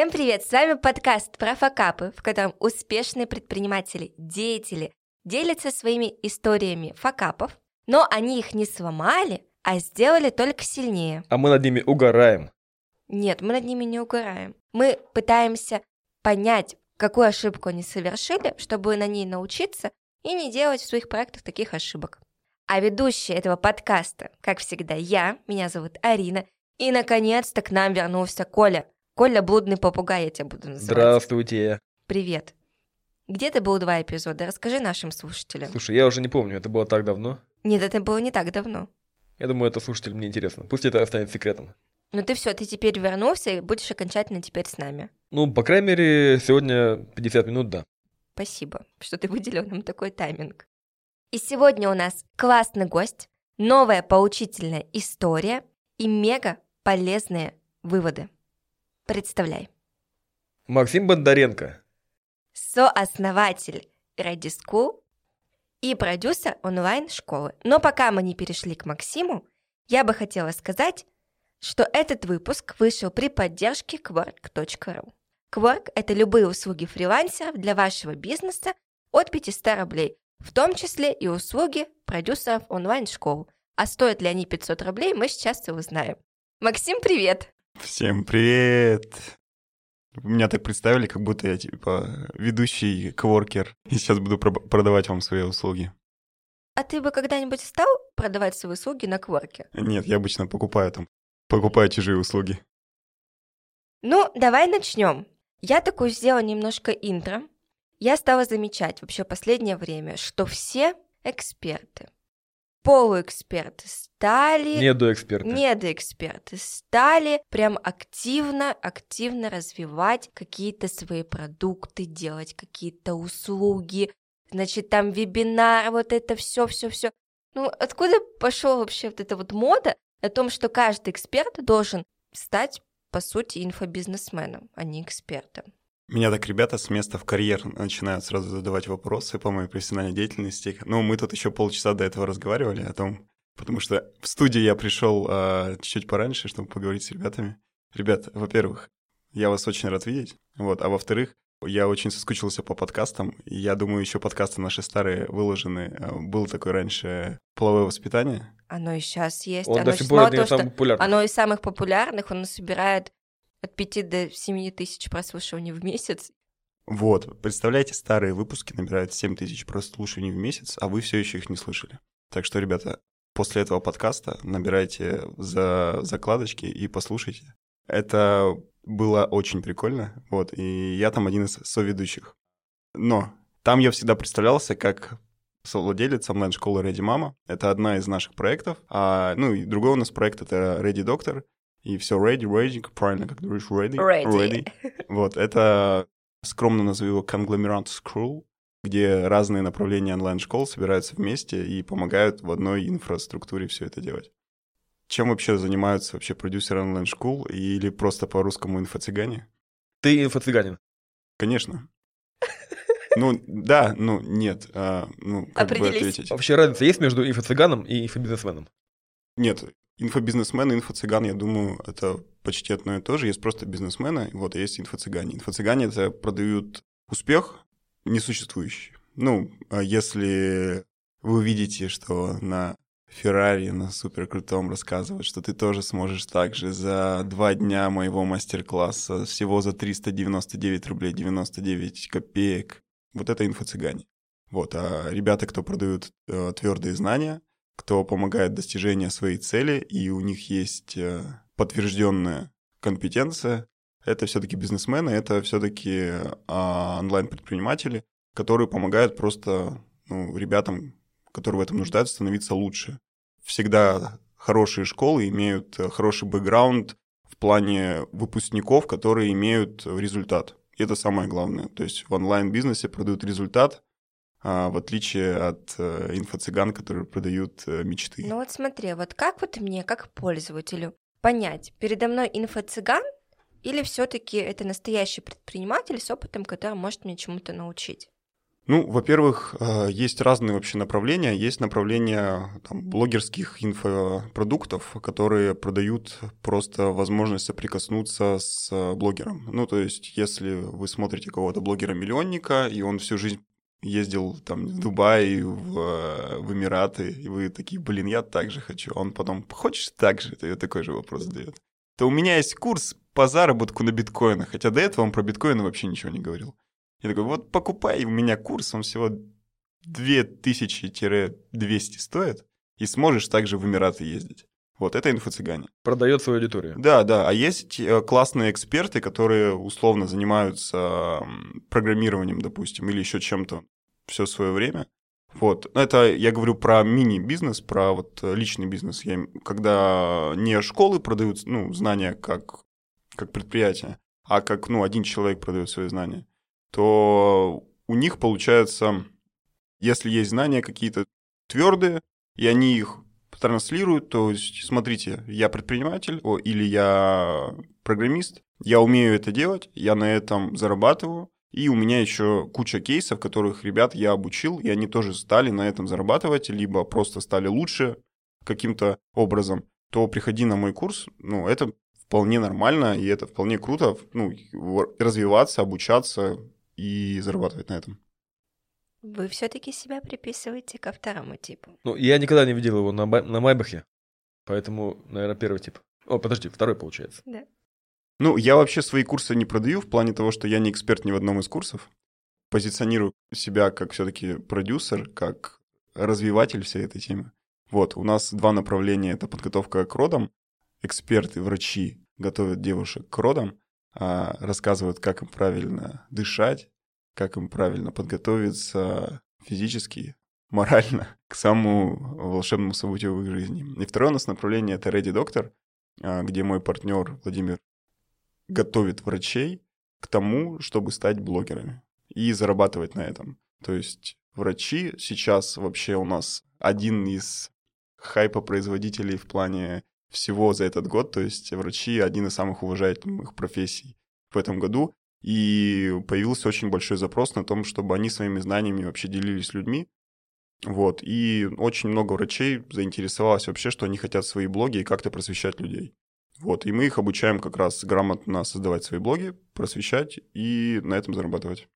Всем привет! С вами подкаст про факапы, в котором успешные предприниматели, деятели делятся своими историями факапов, но они их не сломали, а сделали только сильнее. А мы над ними угораем. Нет, мы над ними не угораем. Мы пытаемся понять, какую ошибку они совершили, чтобы на ней научиться и не делать в своих проектах таких ошибок. А ведущая этого подкаста, как всегда, я, меня зовут Арина, и наконец-то к нам вернулся Коля. Коля, блудный попугай, я тебя буду называть. Здравствуйте. Привет. Где ты был два эпизода? Расскажи нашим слушателям. Слушай, я уже не помню, это было так давно. Нет, это было не так давно. Я думаю, это слушателям мне интересно. Пусть это останется секретом. Ну ты все, ты теперь вернулся и будешь окончательно теперь с нами. Ну, по крайней мере, сегодня 50 минут, да. Спасибо, что ты выделил нам такой тайминг. И сегодня у нас классный гость, новая поучительная история и мега полезные выводы. Представляй. Максим Бондаренко. Сооснователь School и продюсер онлайн-школы. Но пока мы не перешли к Максиму, я бы хотела сказать, что этот выпуск вышел при поддержке Quark.ru. Quark – это любые услуги фрилансеров для вашего бизнеса от 500 рублей, в том числе и услуги продюсеров онлайн-школ. А стоят ли они 500 рублей, мы сейчас и узнаем. Максим, привет! Всем привет! Меня так представили, как будто я типа ведущий кворкер, и сейчас буду про- продавать вам свои услуги. А ты бы когда-нибудь стал продавать свои услуги на кворке? Нет, я обычно покупаю там, покупаю чужие услуги. Ну, давай начнем. Я такую сделала немножко интро. Я стала замечать вообще последнее время, что все эксперты, полуэксперты стали... Недоэксперты. Недоэксперты стали прям активно, активно развивать какие-то свои продукты, делать какие-то услуги, значит, там вебинар, вот это все, все, все. Ну, откуда пошел вообще вот эта вот мода о том, что каждый эксперт должен стать, по сути, инфобизнесменом, а не экспертом? Меня так ребята с места в карьер начинают сразу задавать вопросы по моей профессиональной деятельности. Ну, мы тут еще полчаса до этого разговаривали о том, потому что в студию я пришел а, чуть-чуть пораньше, чтобы поговорить с ребятами. Ребят, во-первых, я вас очень рад видеть, вот, а во-вторых, я очень соскучился по подкастам. Я думаю, еще подкасты наши старые выложены. А, Было такое раньше половое воспитание. Оно и сейчас есть. Он оно до сих пор самых что популярных. Оно из самых популярных, оно собирает от 5 до 7 тысяч прослушиваний в месяц. Вот, представляете, старые выпуски набирают 7 тысяч прослушиваний в месяц, а вы все еще их не слышали. Так что, ребята, после этого подкаста набирайте за закладочки и послушайте. Это было очень прикольно, вот, и я там один из соведущих. Но там я всегда представлялся как совладелец онлайн-школы Ready Mama. Это одна из наших проектов. А, ну, и другой у нас проект — это Ready Doctor. И все ready, ready, правильно, как говоришь, ready. Ready. Вот, это скромно назову его Conglomerate School, где разные направления онлайн-школ собираются вместе и помогают в одной инфраструктуре все это делать. Чем вообще занимаются вообще продюсеры онлайн-школ или просто по-русскому инфо-цыгане? Ты инфо-цыганин. Конечно. Ну, да, ну, нет. а, ну, как бы ответить? Вообще разница есть между инфо-цыганом и инфобизнесменом? Нет, инфобизнесмен и инфо-цыган, я думаю, это почти одно и то же. Есть просто бизнесмены, вот, а есть инфо-цыгане. Инфо-цыгане — это продают успех несуществующий. Ну, а если вы видите, что на Феррари на супер крутом рассказывают, что ты тоже сможешь так же за два дня моего мастер-класса всего за 399 рублей 99 копеек. Вот это инфо-цыгане. Вот, а ребята, кто продают э, твердые знания, кто помогает достижению своей цели, и у них есть э, подтвержденная компетенция, это все-таки бизнесмены, это все-таки онлайн-предприниматели, которые помогают просто ну, ребятам, которые в этом нуждаются, становиться лучше. Всегда хорошие школы имеют э, хороший бэкграунд в плане выпускников, которые имеют результат. И это самое главное. То есть в онлайн-бизнесе продают результат, а, в отличие от э, инфо-цыган, которые продают э, мечты. Ну вот смотри, вот как вот мне, как пользователю, понять, передо мной инфо-цыган или все таки это настоящий предприниматель с опытом, который может меня чему-то научить? Ну, во-первых, э, есть разные вообще направления. Есть направления там, блогерских инфопродуктов, которые продают просто возможность соприкоснуться с блогером. Ну, то есть, если вы смотрите кого-то блогера-миллионника, и он всю жизнь ездил там в Дубай, в, в Эмираты, и вы такие, блин, я так же хочу. Он потом, хочешь так же? Это такой же вопрос задает. То у меня есть курс по заработку на биткоинах, хотя до этого он про биткоины вообще ничего не говорил. Я такой, вот покупай у меня курс, он всего 2000-200 стоит, и сможешь также в Эмираты ездить. Вот, это инфо-цыгане. Продает свою аудиторию. Да, да. А есть э, классные эксперты, которые условно занимаются программированием, допустим, или еще чем-то все свое время. Вот. Это я говорю про мини-бизнес, про вот личный бизнес. Я, когда не школы продают ну, знания как, как предприятие, а как ну, один человек продает свои знания то у них получается, если есть знания какие-то твердые, и они их транслируют, то есть, смотрите, я предприниматель о, или я программист, я умею это делать, я на этом зарабатываю, и у меня еще куча кейсов, которых ребят я обучил, и они тоже стали на этом зарабатывать, либо просто стали лучше каким-то образом, то приходи на мой курс, ну, это вполне нормально, и это вполне круто, ну, развиваться, обучаться, и зарабатывать на этом. Вы все-таки себя приписываете ко второму типу. Ну, я никогда не видел его на, на Майбахе, поэтому, наверное, первый тип. О, подожди, второй получается. Да. Ну, я вообще свои курсы не продаю в плане того, что я не эксперт ни в одном из курсов. Позиционирую себя как все-таки продюсер, как развиватель всей этой темы. Вот, у нас два направления. Это подготовка к родам. Эксперты, врачи готовят девушек к родам, а, рассказывают, как им правильно дышать, как им правильно подготовиться физически, морально к самому волшебному событию в их жизни. И второе у нас направление — это Ready Doctor, а, где мой партнер Владимир готовит врачей к тому, чтобы стать блогерами и зарабатывать на этом. То есть врачи сейчас вообще у нас один из хайпа-производителей в плане всего за этот год, то есть врачи один из самых уважаемых профессий в этом году, и появился очень большой запрос на том, чтобы они своими знаниями вообще делились с людьми, вот, и очень много врачей заинтересовалось вообще, что они хотят свои блоги и как-то просвещать людей. Вот, и мы их обучаем как раз грамотно создавать свои блоги, просвещать и на этом зарабатывать.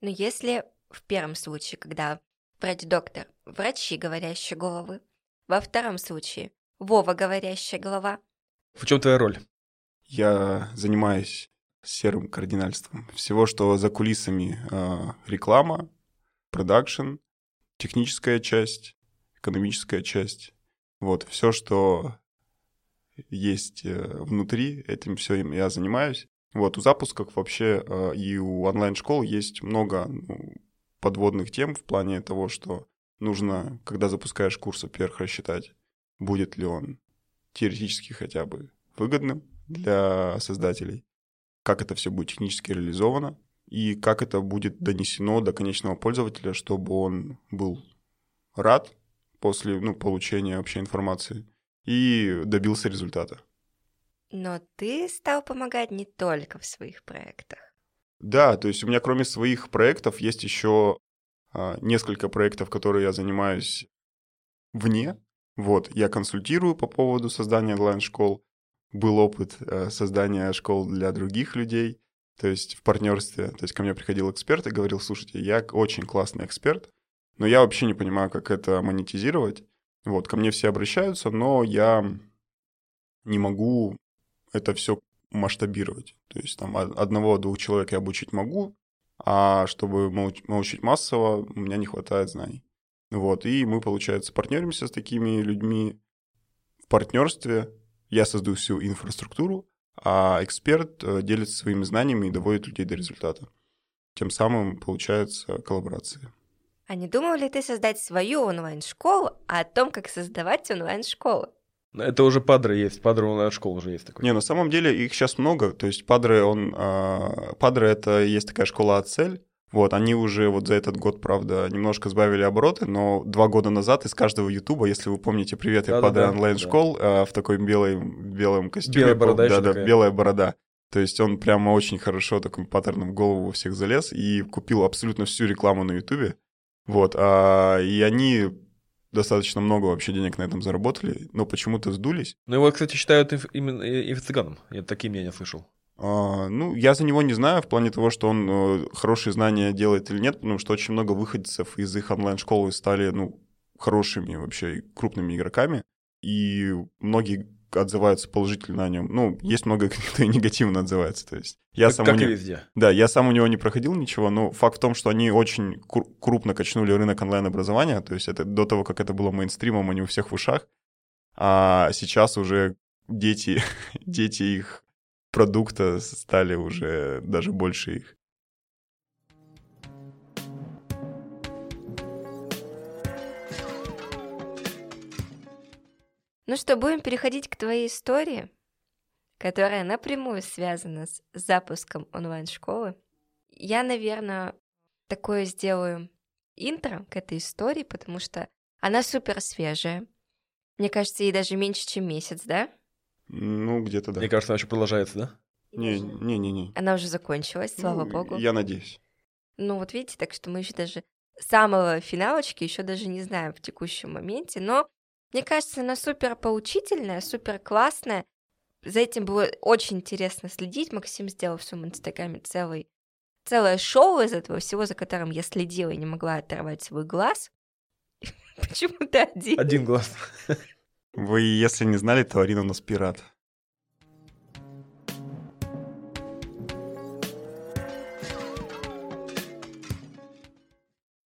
Но если в первом случае, когда врач-доктор, врачи, говорящие головы, во втором случае Вова, говорящая голова. В чем твоя роль? Я занимаюсь серым кардинальством. Всего, что за кулисами э, реклама, продакшн, техническая часть, экономическая часть. Вот, все, что есть э, внутри, этим все я занимаюсь. Вот, у запусков вообще э, и у онлайн-школ есть много ну, подводных тем в плане того, что нужно, когда запускаешь курс, во-первых, рассчитать будет ли он теоретически хотя бы выгодным для создателей, как это все будет технически реализовано и как это будет донесено до конечного пользователя, чтобы он был рад после ну, получения вообще информации и добился результата. Но ты стал помогать не только в своих проектах. Да, то есть у меня кроме своих проектов есть еще а, несколько проектов, которые я занимаюсь вне вот, я консультирую по поводу создания онлайн-школ. Был опыт э, создания школ для других людей, то есть в партнерстве. То есть ко мне приходил эксперт и говорил, слушайте, я очень классный эксперт, но я вообще не понимаю, как это монетизировать. Вот, ко мне все обращаются, но я не могу это все масштабировать. То есть там одного-двух человек я обучить могу, а чтобы научить массово, у меня не хватает знаний. Вот, и мы, получается, партнеримся с такими людьми в партнерстве. Я создаю всю инфраструктуру, а эксперт э, делится своими знаниями и доводит людей до результата. Тем самым получается коллаборация. А не думал ли ты создать свою онлайн-школу, а о том, как создавать онлайн-школу? Это уже Падре есть, Падре онлайн-школа уже есть такой. Не, на самом деле их сейчас много. То есть Падре, он... Падре — это есть такая школа Ацель, вот, они уже вот за этот год, правда, немножко сбавили обороты, но два года назад из каждого Ютуба, если вы помните, привет, я да, да, онлайн-школ да. Э, в такой белой, белом костюме. Белая борода Да, да, белая борода. То есть он прямо очень хорошо таким паттерном в голову у всех залез и купил абсолютно всю рекламу на Ютубе. Вот, а, и они достаточно много вообще денег на этом заработали, но почему-то сдулись. Ну его, кстати, считают инф- именно инфо-цыганом. Я такие мнения слышал. А, ну, я за него не знаю в плане того, что он э, хорошие знания делает или нет, потому что очень много выходцев из их онлайн-школы стали, ну, хорошими вообще крупными игроками, и многие отзываются положительно о нем. Ну, есть много, кто и негативно отзывается, то есть. Я как сам как у и не- везде. Да, я сам у него не проходил ничего, но факт в том, что они очень кру- крупно качнули рынок онлайн-образования, то есть это до того, как это было мейнстримом, они у всех в ушах, а сейчас уже дети, дети их продукта стали уже даже больше их. Ну что, будем переходить к твоей истории, которая напрямую связана с запуском онлайн-школы. Я, наверное, такое сделаю интро к этой истории, потому что она супер свежая. Мне кажется, ей даже меньше, чем месяц, да? Ну, где-то да. Мне кажется, она еще продолжается, да? Не, не, не, не. Она уже закончилась, слава Ну, богу. Я надеюсь. Ну вот видите, так что мы еще даже самого финалочки еще даже не знаем в текущем моменте, но мне кажется, она супер поучительная, супер классная. За этим было очень интересно следить. Максим сделал в своем инстаграме целый, целое шоу из этого всего, за которым я следила и не могла оторвать свой глаз. Почему-то один. Один глаз. Вы, если не знали, то Арина у нас пират.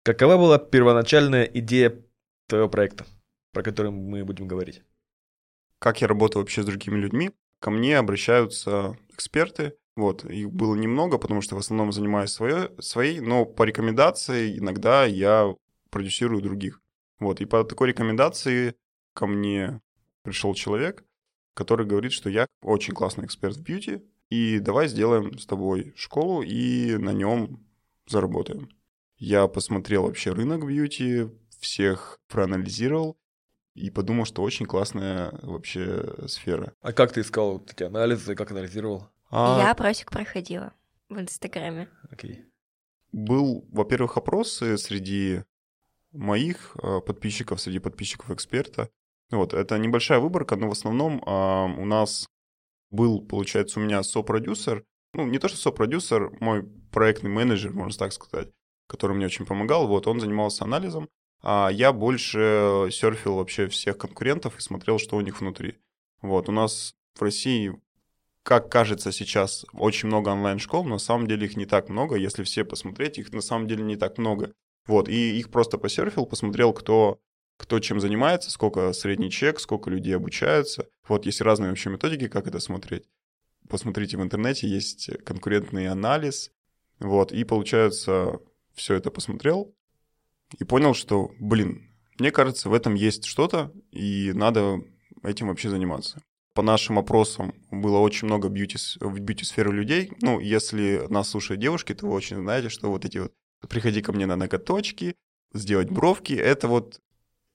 Какова была первоначальная идея твоего проекта, про который мы будем говорить? как я работаю вообще с другими людьми, ко мне обращаются эксперты. Вот, их было немного, потому что в основном занимаюсь свое, своей, но по рекомендации иногда я продюсирую других. Вот, и по такой рекомендации ко мне пришел человек, который говорит, что я очень классный эксперт в бьюти, и давай сделаем с тобой школу и на нем заработаем. Я посмотрел вообще рынок бьюти, всех проанализировал, и подумал, что очень классная вообще сфера. А как ты искал вот эти анализы, как анализировал? А Я опросик проходила в Инстаграме. Окей. был, во-первых, опросы среди моих э, подписчиков, среди подписчиков эксперта. Вот, это небольшая выборка, но в основном а, у нас был, получается, у меня сопродюсер, ну, не то что сопродюсер, мой проектный менеджер, можно так сказать, который мне очень помогал, вот, он занимался анализом, а я больше серфил вообще всех конкурентов и смотрел, что у них внутри. Вот, у нас в России, как кажется сейчас, очень много онлайн-школ, но на самом деле их не так много. Если все посмотреть, их на самом деле не так много. Вот, и их просто посерфил, посмотрел, кто, кто чем занимается, сколько средний чек, сколько людей обучаются. Вот, есть разные вообще методики, как это смотреть. Посмотрите в интернете, есть конкурентный анализ. Вот, и получается, все это посмотрел и понял, что, блин, мне кажется, в этом есть что-то, и надо этим вообще заниматься. По нашим опросам было очень много бьюти, в бьюти-сферы людей. Ну, если нас слушают девушки, то вы очень знаете, что вот эти вот «приходи ко мне на ноготочки», «сделать бровки» — это вот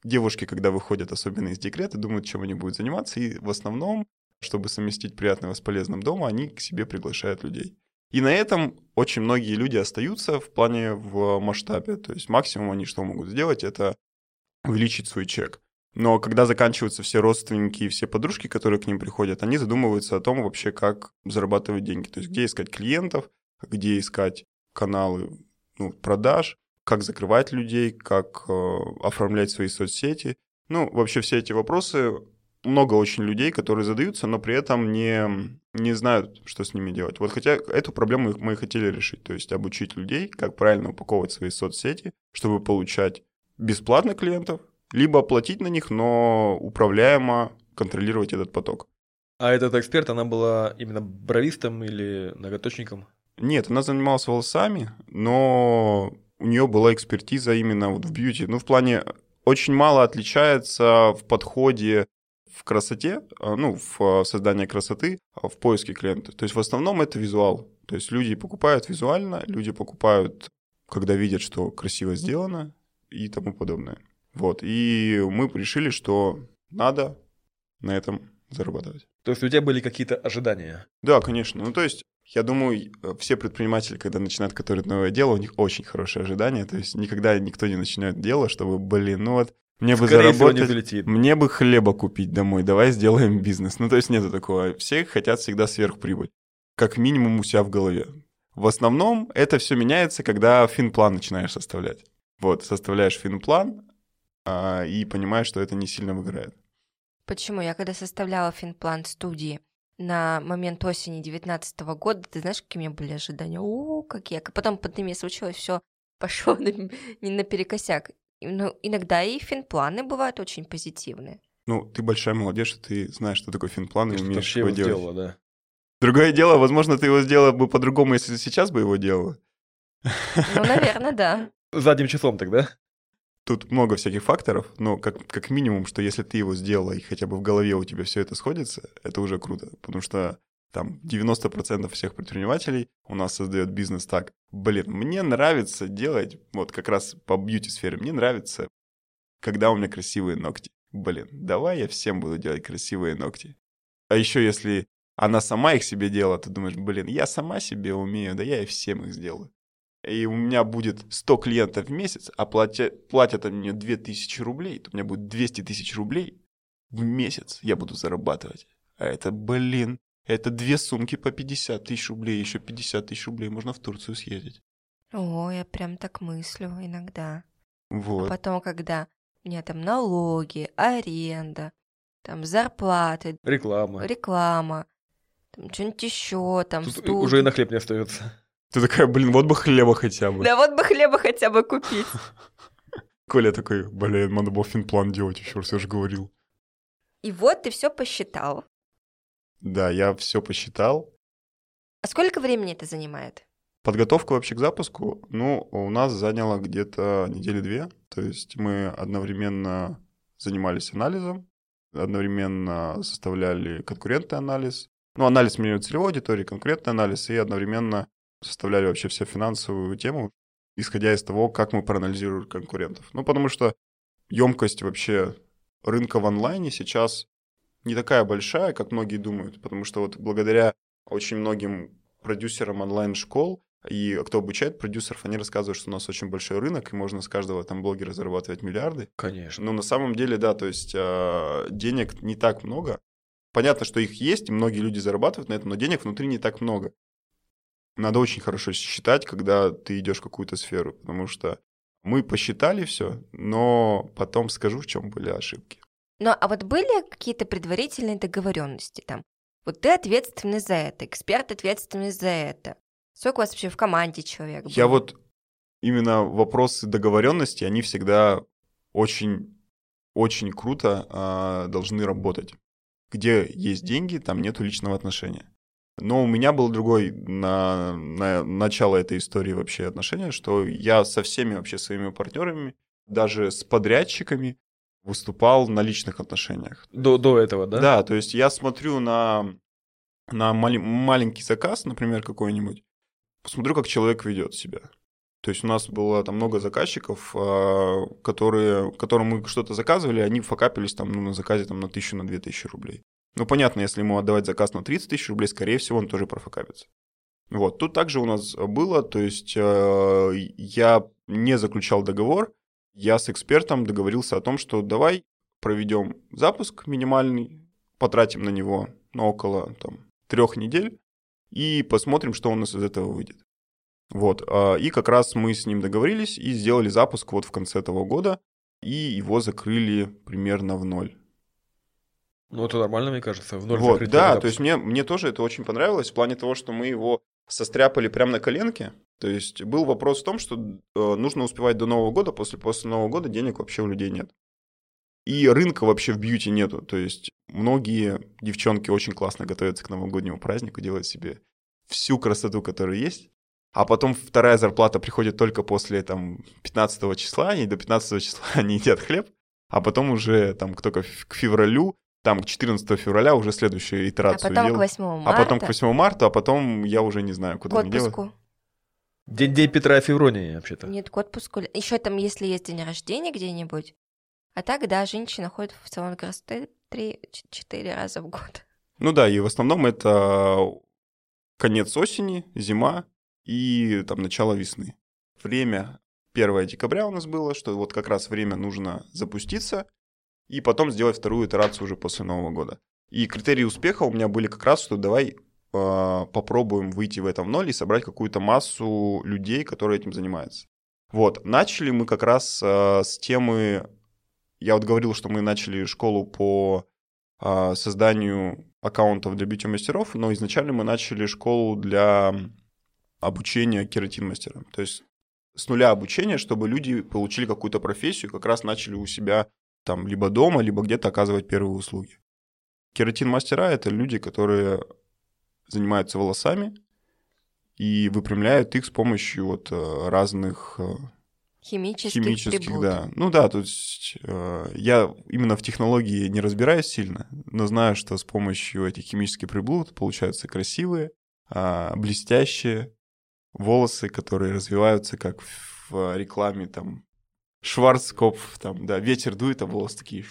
девушки, когда выходят особенно из декрета, думают, чем они будут заниматься, и в основном, чтобы совместить приятное с полезным дома, они к себе приглашают людей. И на этом очень многие люди остаются в плане в масштабе. То есть максимум они что могут сделать, это увеличить свой чек. Но когда заканчиваются все родственники и все подружки, которые к ним приходят, они задумываются о том вообще, как зарабатывать деньги. То есть где искать клиентов, где искать каналы ну, продаж, как закрывать людей, как э, оформлять свои соцсети. Ну, вообще все эти вопросы много очень людей, которые задаются, но при этом не, не знают, что с ними делать. Вот хотя эту проблему мы и хотели решить, то есть обучить людей, как правильно упаковывать свои соцсети, чтобы получать бесплатно клиентов, либо оплатить на них, но управляемо контролировать этот поток. А этот эксперт, она была именно бровистом или ноготочником? Нет, она занималась волосами, но у нее была экспертиза именно вот в бьюти. Ну, в плане очень мало отличается в подходе в красоте, а, ну, в создании красоты, а, в поиске клиента. То есть в основном это визуал. То есть люди покупают визуально, люди покупают, когда видят, что красиво сделано и тому подобное. Вот. И мы решили, что надо на этом зарабатывать. То есть у тебя были какие-то ожидания? Да, конечно. Ну, то есть, я думаю, э, все предприниматели, когда начинают какое-то новое дело, у них очень хорошие ожидания. То есть никогда никто не начинает дело, чтобы, блин, ну вот мне бы Скорее всего, не заработать, мне бы хлеба купить домой, давай сделаем бизнес. Ну, то есть нету такого. Все хотят всегда сверхприбыль. Как минимум у себя в голове. В основном это все меняется, когда финплан начинаешь составлять. Вот, составляешь финплан а, и понимаешь, что это не сильно выиграет. Почему? Я когда составляла финплан студии на момент осени 2019 года, ты знаешь, какие у меня были ожидания? О, как я. Потом пандемия случилась, все пошло на, не наперекосяк. И, Ну, иногда и финпланы бывают очень позитивные. Ну, ты большая молодежь, что ты знаешь, что такое финплан и Ты что умеешь его делать. сделала, да. Другое дело, возможно, ты его сделала бы по-другому, если сейчас бы его делала. Ну, наверное, да. Задним числом тогда? Тут много всяких факторов, но как, как минимум, что если ты его сделала и хотя бы в голове у тебя все это сходится, это уже круто. Потому что там 90% всех предпринимателей у нас создает бизнес так. Блин, мне нравится делать, вот как раз по бьюти-сфере, мне нравится, когда у меня красивые ногти. Блин, давай я всем буду делать красивые ногти. А еще если она сама их себе делала, ты думаешь, блин, я сама себе умею, да я и всем их сделаю. И у меня будет 100 клиентов в месяц, а платят, платят они мне 2000 рублей, то у меня будет 200 тысяч рублей в месяц я буду зарабатывать. А это, блин, это две сумки по 50 тысяч рублей, еще 50 тысяч рублей можно в Турцию съездить. О, я прям так мыслю иногда. А Вот. потом, когда у меня там налоги, аренда, там зарплаты, Реклама. реклама, там что-нибудь еще, там Тут уже и на хлеб не остается. Ты такая, блин, вот бы хлеба хотя бы. Да вот бы хлеба хотя бы купить. Коля такой, блин, надо было финплан делать, еще раз я же говорил. И вот ты все посчитал. Да, я все посчитал. А сколько времени это занимает? Подготовка вообще к запуску, ну, у нас заняло где-то недели две. То есть мы одновременно занимались анализом, одновременно составляли конкурентный анализ. Ну, анализ меню целевой аудитории, конкурентный анализ, и одновременно составляли вообще всю финансовую тему, исходя из того, как мы проанализируем конкурентов. Ну, потому что емкость вообще рынка в онлайне сейчас не такая большая, как многие думают, потому что вот благодаря очень многим продюсерам онлайн-школ и кто обучает продюсеров, они рассказывают, что у нас очень большой рынок, и можно с каждого там блогера зарабатывать миллиарды. Конечно. Но на самом деле, да, то есть э, денег не так много. Понятно, что их есть, и многие люди зарабатывают на этом, но денег внутри не так много. Надо очень хорошо считать, когда ты идешь в какую-то сферу, потому что мы посчитали все, но потом скажу, в чем были ошибки. Ну, а вот были какие-то предварительные договоренности там? Вот ты ответственный за это, эксперт ответственный за это. Сколько у вас вообще в команде человек? Я было? вот именно вопросы договоренности, они всегда очень, очень круто а, должны работать. Где есть деньги, там нету личного отношения. Но у меня был другой на, на начало этой истории вообще отношения, что я со всеми вообще своими партнерами, даже с подрядчиками, выступал на личных отношениях. До, до этого, да? Да, то есть я смотрю на, на мали- маленький заказ, например, какой-нибудь, посмотрю, как человек ведет себя. То есть у нас было там много заказчиков, а, которые, которым мы что-то заказывали, они факапились там ну, на заказе там, на тысячу, на две тысячи рублей. Ну, понятно, если ему отдавать заказ на 30 тысяч рублей, скорее всего, он тоже профакапится. Вот, тут также у нас было, то есть э, я не заключал договор, я с экспертом договорился о том, что давай проведем запуск минимальный, потратим на него ну, около там, трех недель и посмотрим, что у нас из этого выйдет. Вот, а, и как раз мы с ним договорились и сделали запуск вот в конце этого года, и его закрыли примерно в ноль. Ну, это нормально, мне кажется. В ноль Вот, да, запуска. то есть мне, мне тоже это очень понравилось в плане того, что мы его состряпали прямо на коленке. То есть был вопрос в том, что э, нужно успевать до Нового года, после, после Нового года денег вообще у людей нет. И рынка вообще в бьюти нету. То есть многие девчонки очень классно готовятся к новогоднему празднику, делают себе всю красоту, которая есть. А потом вторая зарплата приходит только после там 15 числа, и до 15 числа они едят хлеб, а потом уже там к только к февралю, там к 14 февраля уже следующую А итерацию потом к делаю. 8 А марта, потом к 8 марта, а потом я уже не знаю, к куда мне делать. отпуску. День, день Петра и Февронии, вообще-то. Нет, к отпуску. Еще там, если есть день рождения где-нибудь. А так, да, женщина ходит в салон красоты три-четыре раза в год. Ну да, и в основном это конец осени, зима и там начало весны. Время 1 декабря у нас было, что вот как раз время нужно запуститься и потом сделать вторую итерацию уже после Нового года. И критерии успеха у меня были как раз, что давай э, попробуем выйти в этом ноль и собрать какую-то массу людей, которые этим занимаются. Вот, начали мы как раз э, с темы, я вот говорил, что мы начали школу по э, созданию аккаунтов для бьюти-мастеров, но изначально мы начали школу для обучения кератин-мастерам. То есть с нуля обучения, чтобы люди получили какую-то профессию, как раз начали у себя там либо дома, либо где-то оказывать первые услуги. Кератин-мастера — это люди, которые занимаются волосами и выпрямляют их с помощью вот э, разных э, Химических, химических, да. Ну да, то есть э, я именно в технологии не разбираюсь сильно, но знаю, что с помощью этих химических приблуд получаются красивые, а, блестящие волосы, которые развиваются как в рекламе там Шварцкопф, там, да, ветер дует, а волосы такие...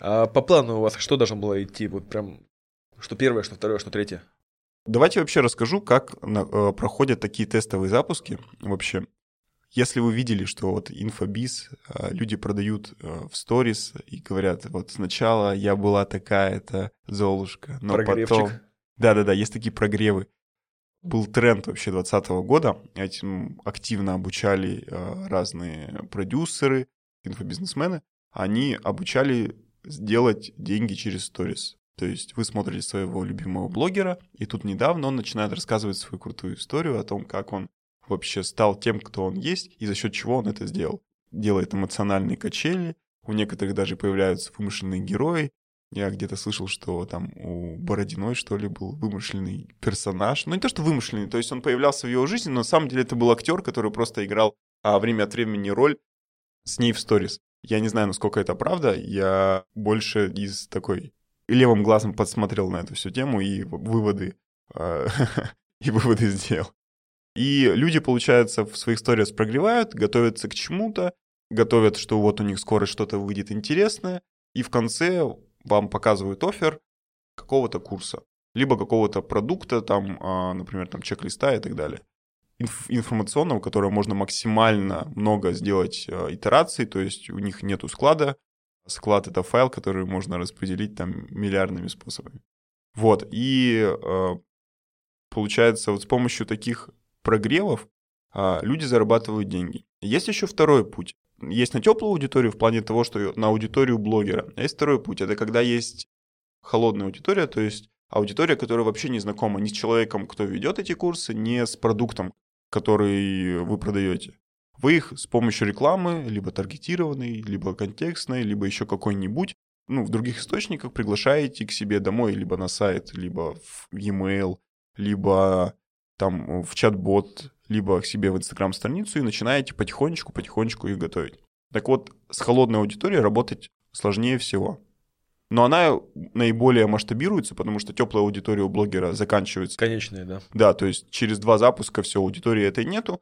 А по плану у вас что должно было идти? Вот прям что первое, что второе, что третье? Давайте вообще расскажу, как на- э, проходят такие тестовые запуски вообще. Если вы видели, что вот инфобиз, э, люди продают э, в сторис и говорят, вот сначала я была такая-то Золушка, но Прогревчик. потом... Да-да-да, есть такие прогревы. Был тренд вообще 2020 года, этим активно обучали э, разные продюсеры, инфобизнесмены. Они обучали сделать деньги через сторис. То есть вы смотрите своего любимого блогера, и тут недавно он начинает рассказывать свою крутую историю о том, как он вообще стал тем, кто он есть, и за счет чего он это сделал. Делает эмоциональные качели, у некоторых даже появляются вымышленные герои. Я где-то слышал, что там у Бородиной, что ли, был вымышленный персонаж. Ну, не то, что вымышленный, то есть он появлялся в его жизни, но на самом деле это был актер, который просто играл а, время от времени роль с ней в сторис. Я не знаю, насколько это правда. Я больше из такой левым глазом подсмотрел на эту всю тему и выводы, э, и выводы сделал. И люди, получается, в своих сториях прогревают, готовятся к чему-то, готовят, что вот у них скоро что-то выйдет интересное, и в конце вам показывают офер какого-то курса, либо какого-то продукта, там, а, например, там чек-листа и так далее. Инф- информационного, которого можно максимально много сделать э, итераций, то есть у них нету склада, Склад — это файл, который можно распределить там миллиардными способами. Вот, и э, получается, вот с помощью таких прогревов люди зарабатывают деньги. Есть еще второй путь. Есть на теплую аудиторию в плане того, что на аудиторию блогера. А есть второй путь. Это когда есть холодная аудитория, то есть аудитория, которая вообще не знакома ни с человеком, кто ведет эти курсы, ни с продуктом, который вы продаете. Вы их с помощью рекламы, либо таргетированной, либо контекстной, либо еще какой-нибудь, ну, в других источниках приглашаете к себе домой, либо на сайт, либо в e-mail, либо там в чат-бот, либо к себе в Инстаграм-страницу и начинаете потихонечку-потихонечку их готовить. Так вот, с холодной аудиторией работать сложнее всего. Но она наиболее масштабируется, потому что теплая аудитория у блогера заканчивается. Конечные, да. Да, то есть через два запуска все, аудитории этой нету.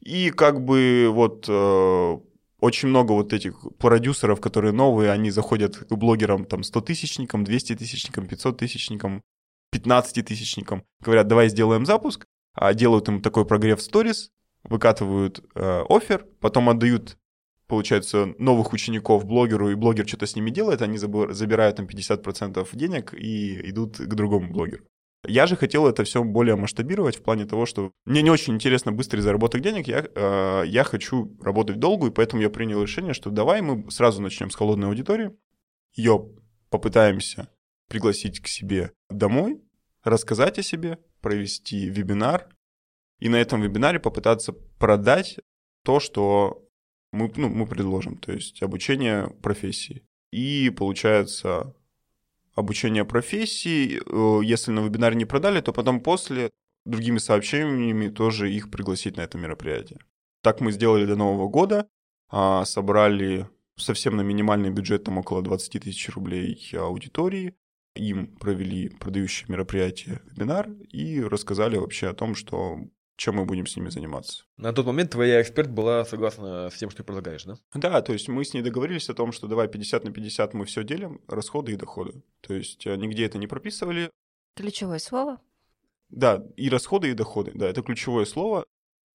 И как бы вот э, очень много вот этих продюсеров, которые новые, они заходят к блогерам там 100-тысячникам, 200-тысячникам, 500-тысячникам, 15-тысячникам, говорят, давай сделаем запуск, а делают им такой прогрев сторис, выкатывают э, офер, потом отдают, получается, новых учеников блогеру, и блогер что-то с ними делает, они забирают там 50% денег и идут к другому блогеру. Я же хотел это все более масштабировать в плане того, что мне не очень интересно быстрый заработок денег, я, э, я хочу работать долго, и поэтому я принял решение, что давай мы сразу начнем с холодной аудитории, ее попытаемся пригласить к себе домой, рассказать о себе, провести вебинар, и на этом вебинаре попытаться продать то, что мы, ну, мы предложим, то есть обучение профессии. И получается обучение профессии, э, если на вебинаре не продали, то потом после другими сообщениями тоже их пригласить на это мероприятие. Так мы сделали до Нового года, а, собрали совсем на минимальный бюджет, там около 20 тысяч рублей аудитории, им провели продающее мероприятие вебинар и рассказали вообще о том, что чем мы будем с ними заниматься. На тот момент твоя эксперт была согласна с тем, что ты предлагаешь, да? Да, то есть мы с ней договорились о том, что давай 50 на 50 мы все делим, расходы и доходы. То есть э, нигде это не прописывали. Ключевое слово. Да, и расходы, и доходы. Да, это ключевое слово.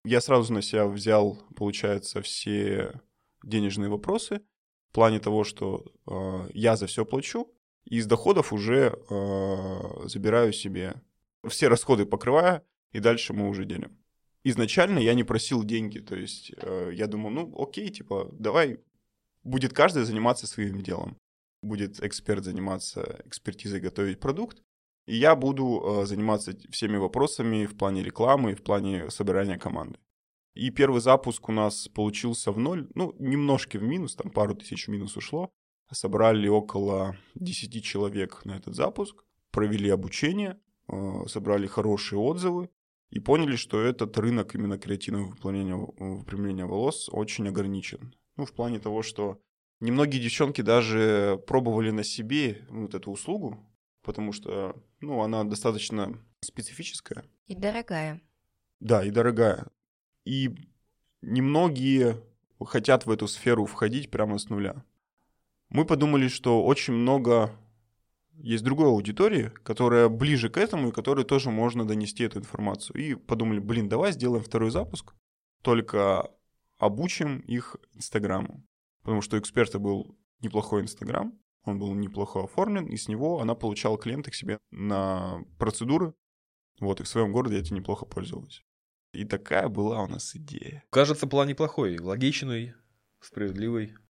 Я сразу на себя взял, получается, все денежные вопросы в плане того, что э, я за все плачу, из доходов уже э, забираю себе все расходы покрывая, и дальше мы уже делим. Изначально я не просил деньги, то есть э, я думал, ну окей, типа, давай, будет каждый заниматься своим делом. Будет эксперт заниматься экспертизой, готовить продукт, и я буду э, заниматься всеми вопросами в плане рекламы, в плане собирания команды. И первый запуск у нас получился в ноль, ну, немножко в минус, там пару тысяч в минус ушло. Собрали около 10 человек на этот запуск, провели обучение, э, собрали хорошие отзывы и поняли, что этот рынок именно креативного выполнения, выпрямления волос очень ограничен. Ну, в плане того, что немногие девчонки даже пробовали на себе вот эту услугу, потому что, ну, она достаточно специфическая. И дорогая. Да, и дорогая. И немногие хотят в эту сферу входить прямо с нуля. Мы подумали, что очень много есть другой аудитории, которая ближе к этому и которой тоже можно донести эту информацию. И подумали, блин, давай сделаем второй запуск, только обучим их Инстаграму. Потому что у эксперта был неплохой Инстаграм, он был неплохо оформлен, и с него она получала клиенты к себе на процедуры. Вот, и в своем городе этим неплохо пользовалась. И такая была у нас идея. Кажется, план неплохой, логичный, справедливый, Вы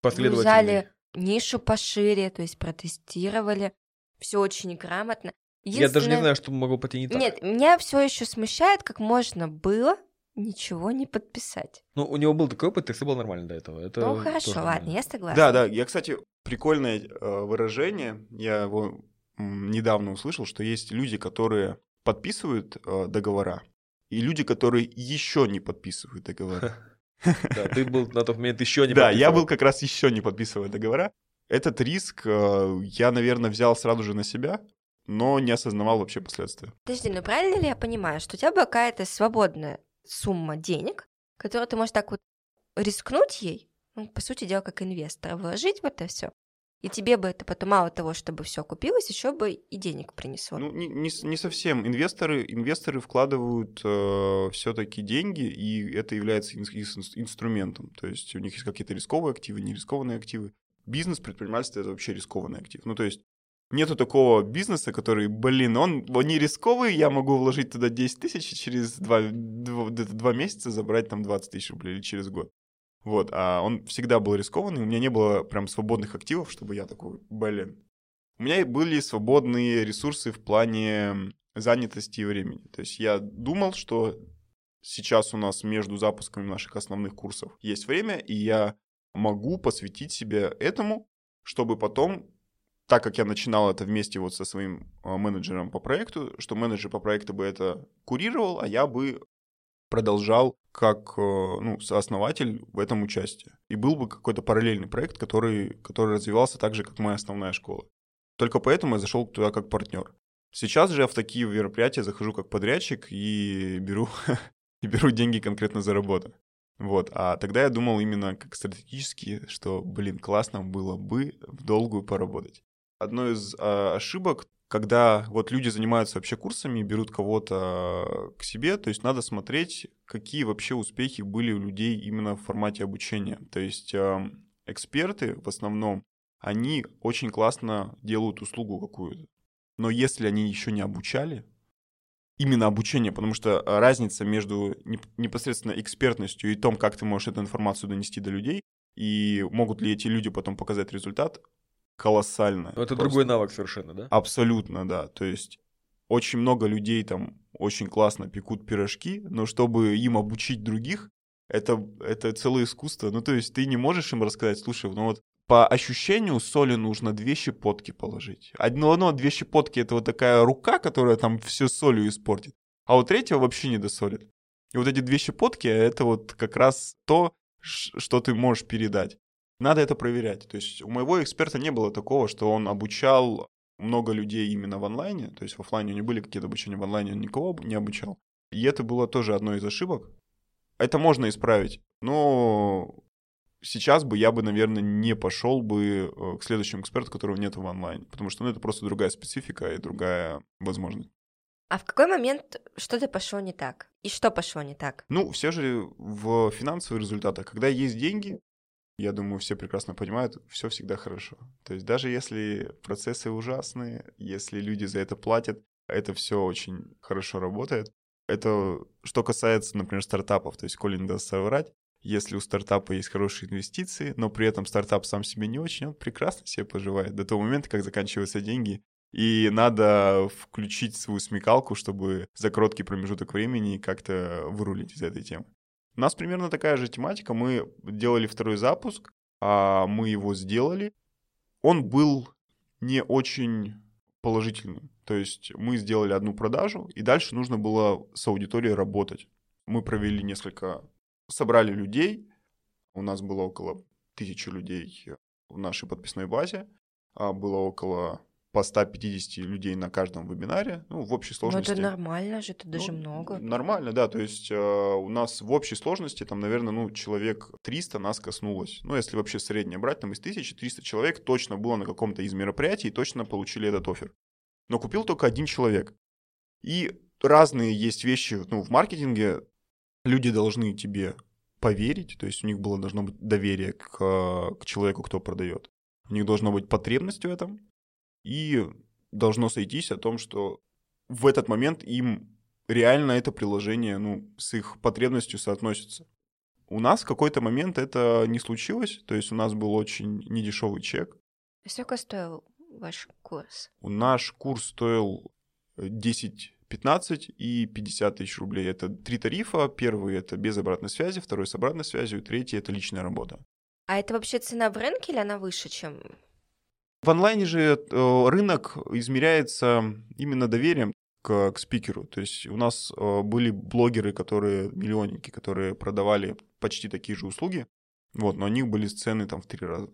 последовательный. взяли нишу пошире, то есть протестировали. Все очень грамотно. Я даже не Единственное- знаю, что могло пойти не так. Нет, меня все еще смущает, как можно было ничего не подписать. Ну, у него был такой опыт, и все было нормально до этого. Это ну хорошо, ладно, нормально. я согласна. Да, да, я, кстати, прикольное э, выражение, я его недавно услышал, что есть люди, которые подписывают э, договора, и люди, которые еще не подписывают договора. Да, ты был на тот момент еще не Да, я был как раз еще не подписывая договора. Этот риск э, я, наверное, взял сразу же на себя, но не осознавал вообще последствия. Подожди, ну правильно ли я понимаю, что у тебя была какая-то свободная сумма денег, которую ты можешь так вот рискнуть ей, ну, по сути дела, как инвестор, вложить в это все, и тебе бы это потом мало того, чтобы все купилось, еще бы и денег принесло. Ну, не, не не совсем. Инвесторы, инвесторы вкладывают все-таки деньги, и это является ин- ин- инструментом. То есть у них есть какие-то рисковые активы, нерискованные активы. Бизнес, предпринимательство — это вообще рискованный актив. Ну, то есть нету такого бизнеса, который, блин, он, он не рисковый, я могу вложить туда 10 тысяч и через два, два, где-то два месяца забрать там 20 тысяч рублей или через год. Вот, а он всегда был рискованный, у меня не было прям свободных активов, чтобы я такой, блин, у меня были свободные ресурсы в плане занятости и времени. То есть я думал, что сейчас у нас между запусками наших основных курсов есть время, и я могу посвятить себе этому, чтобы потом, так как я начинал это вместе вот со своим а, менеджером по проекту, что менеджер по проекту бы это курировал, а я бы продолжал как э, ну, сооснователь в этом участие. И был бы какой-то параллельный проект, который, который развивался так же, как моя основная школа. Только поэтому я зашел туда как партнер. Сейчас же я в такие мероприятия захожу как подрядчик и беру, и беру деньги конкретно за работу. Вот. А тогда я думал именно как стратегически, что, блин, классно было бы в долгую поработать. Одно из а, ошибок, когда вот люди занимаются вообще курсами, берут кого-то к себе, то есть надо смотреть, какие вообще успехи были у людей именно в формате обучения. То есть э, эксперты в основном, они очень классно делают услугу какую-то. Но если они еще не обучали, именно обучение, потому что разница между неп- непосредственно экспертностью и том, как ты можешь эту информацию донести до людей, и могут ли эти люди потом показать результат, колоссальная. Но это Просто. другой навык совершенно, да? Абсолютно, да. То есть очень много людей там очень классно пекут пирожки, но чтобы им обучить других, это, это целое искусство. Ну, то есть ты не можешь им рассказать, слушай, ну вот по ощущению соли нужно две щепотки положить. Одно, одно, две щепотки — это вот такая рука, которая там все солью испортит. А у третьего вообще не досолит. И вот эти две щепотки — это вот как раз то, что ты можешь передать. Надо это проверять. То есть у моего эксперта не было такого, что он обучал много людей именно в онлайне, то есть в офлайне у него были какие-то обучения, в онлайне он никого не обучал. И это было тоже одной из ошибок. Это можно исправить, но сейчас бы я бы, наверное, не пошел бы э, к следующему эксперту, которого нет в онлайн, потому что ну, это просто другая специфика и другая возможность. А в какой момент что-то пошло не так? И что пошло не так? Ну, все же в финансовых результатах, когда есть деньги, я думаю, все прекрасно понимают, все всегда хорошо. То есть даже если процессы ужасные, если люди за это платят, это все очень хорошо работает. Это что касается, например, стартапов. То есть, коли не даст соврать, если у стартапа есть хорошие инвестиции, но при этом стартап сам себе не очень, он прекрасно себе поживает до того момента, как заканчиваются деньги, и надо включить свою смекалку, чтобы за короткий промежуток времени как-то вырулить из этой темы. У нас примерно такая же тематика. Мы делали второй запуск, а мы его сделали. Он был не очень положительным. То есть мы сделали одну продажу, и дальше нужно было с аудиторией работать. Мы провели несколько собрали людей. У нас было около тысячи людей в нашей подписной базе. А было около по 150 людей на каждом вебинаре, ну, в общей сложности. Ну, это нормально же, это даже ну, много. Нормально, да, то есть э, у нас в общей сложности, там, наверное, ну, человек 300 нас коснулось. Ну, если вообще среднее брать, там из 1300 человек точно было на каком-то из мероприятий и точно получили этот офер. Но купил только один человек. И разные есть вещи, ну, в маркетинге люди должны тебе поверить, то есть у них было должно быть доверие к, к человеку, кто продает. У них должна быть потребность в этом, и должно сойтись о том, что в этот момент им реально это приложение ну, с их потребностью соотносится. У нас в какой-то момент это не случилось, то есть у нас был очень недешевый чек. Сколько стоил ваш курс? Наш курс стоил 10 15 и 50 тысяч рублей. Это три тарифа. Первый — это без обратной связи, второй — с обратной связью, третий — это личная работа. А это вообще цена в рынке или она выше, чем... В онлайне же э, рынок измеряется именно доверием к, к спикеру. То есть у нас э, были блогеры, которые, миллионники, которые продавали почти такие же услуги, вот, но у них были цены там в три раза.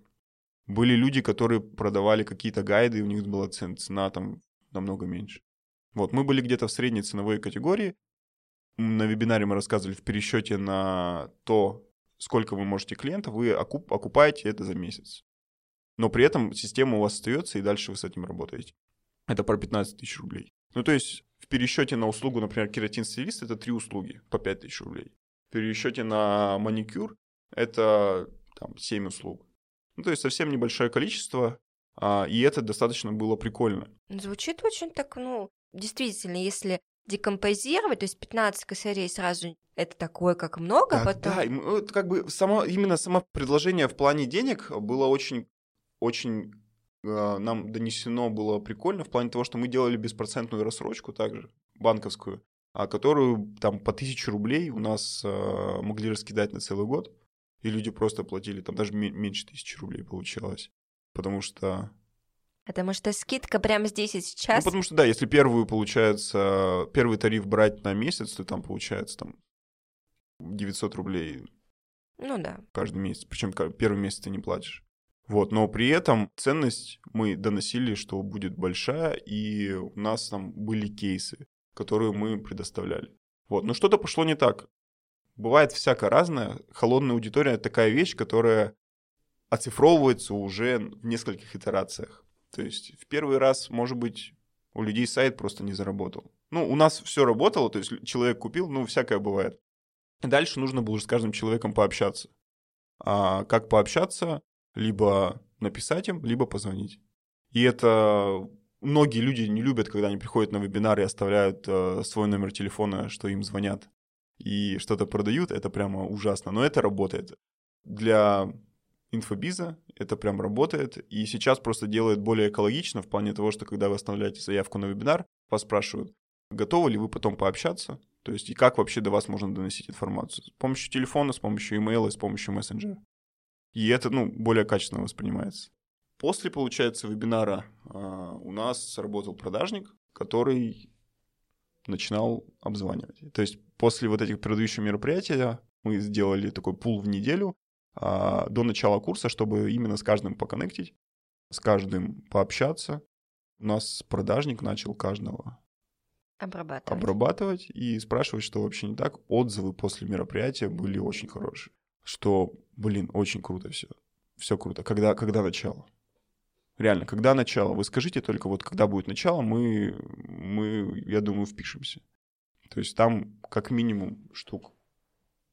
Были люди, которые продавали какие-то гайды, и у них была цена, цена там намного меньше. Вот, мы были где-то в средней ценовой категории. На вебинаре мы рассказывали в пересчете на то, сколько вы можете клиентов, вы окуп, окупаете это за месяц. Но при этом система у вас остается, и дальше вы с этим работаете. Это про 15 тысяч рублей. Ну, то есть в пересчете на услугу, например, кератин-стилист, это три услуги по 5 тысяч рублей. В пересчете на маникюр это там 7 услуг. Ну, то есть совсем небольшое количество, а, и это достаточно было прикольно. Звучит очень так, ну, действительно, если декомпозировать, то есть 15 косарей сразу это такое, как много, так, потом... Да, это как бы само, именно само предложение в плане денег было очень, очень э, нам донесено было прикольно в плане того, что мы делали беспроцентную рассрочку также, банковскую, а которую там по тысяче рублей у нас э, могли раскидать на целый год, и люди просто платили, там даже меньше тысячи рублей получалось, потому что Потому что скидка прямо здесь и сейчас. Ну, потому что, да, если первую, получается, первый тариф брать на месяц, то там получается там 900 рублей. Ну да. Каждый месяц. Причем первый месяц ты не платишь. Вот, но при этом ценность мы доносили, что будет большая, и у нас там были кейсы, которые мы предоставляли. Вот, но что-то пошло не так. Бывает всякое разное. Холодная аудитория — это такая вещь, которая оцифровывается уже в нескольких итерациях. То есть в первый раз, может быть, у людей сайт просто не заработал. Ну, у нас все работало, то есть человек купил, ну, всякое бывает. Дальше нужно было с каждым человеком пообщаться. А как пообщаться? Либо написать им, либо позвонить. И это многие люди не любят, когда они приходят на вебинар и оставляют э, свой номер телефона, что им звонят и что-то продают. Это прямо ужасно. Но это работает. Для инфобиза, это прям работает, и сейчас просто делает более экологично в плане того, что когда вы оставляете заявку на вебинар, вас спрашивают, готовы ли вы потом пообщаться, то есть и как вообще до вас можно доносить информацию, с помощью телефона, с помощью имейла, с помощью мессенджера. И это, ну, более качественно воспринимается. После, получается, вебинара а, у нас сработал продажник, который начинал обзванивать. То есть после вот этих предыдущих мероприятий мы сделали такой пул в неделю, а, до начала курса, чтобы именно с каждым поконнектить, с каждым пообщаться. У нас продажник начал каждого Обрабатывать. обрабатывать и спрашивать, что вообще не так. Отзывы после мероприятия были очень хорошие. Что, блин, очень круто все. Все круто. Когда, когда начало? Реально, когда начало? Вы скажите только, вот когда будет начало, мы, мы, я думаю, впишемся. То есть там как минимум штук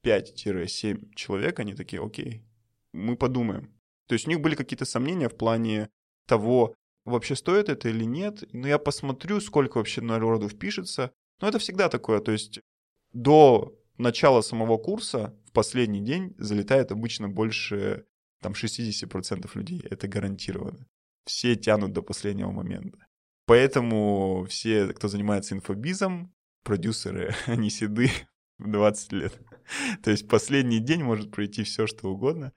5-7 человек, они такие, окей, мы подумаем. То есть у них были какие-то сомнения в плане того, вообще стоит это или нет. Но я посмотрю, сколько вообще народу впишется. Но это всегда такое. То есть до начала самого курса в последний день залетает обычно больше там 60% людей. Это гарантированно. Все тянут до последнего момента. Поэтому все, кто занимается инфобизом, продюсеры, они седы в 20 лет. То есть последний день может пройти все, что угодно.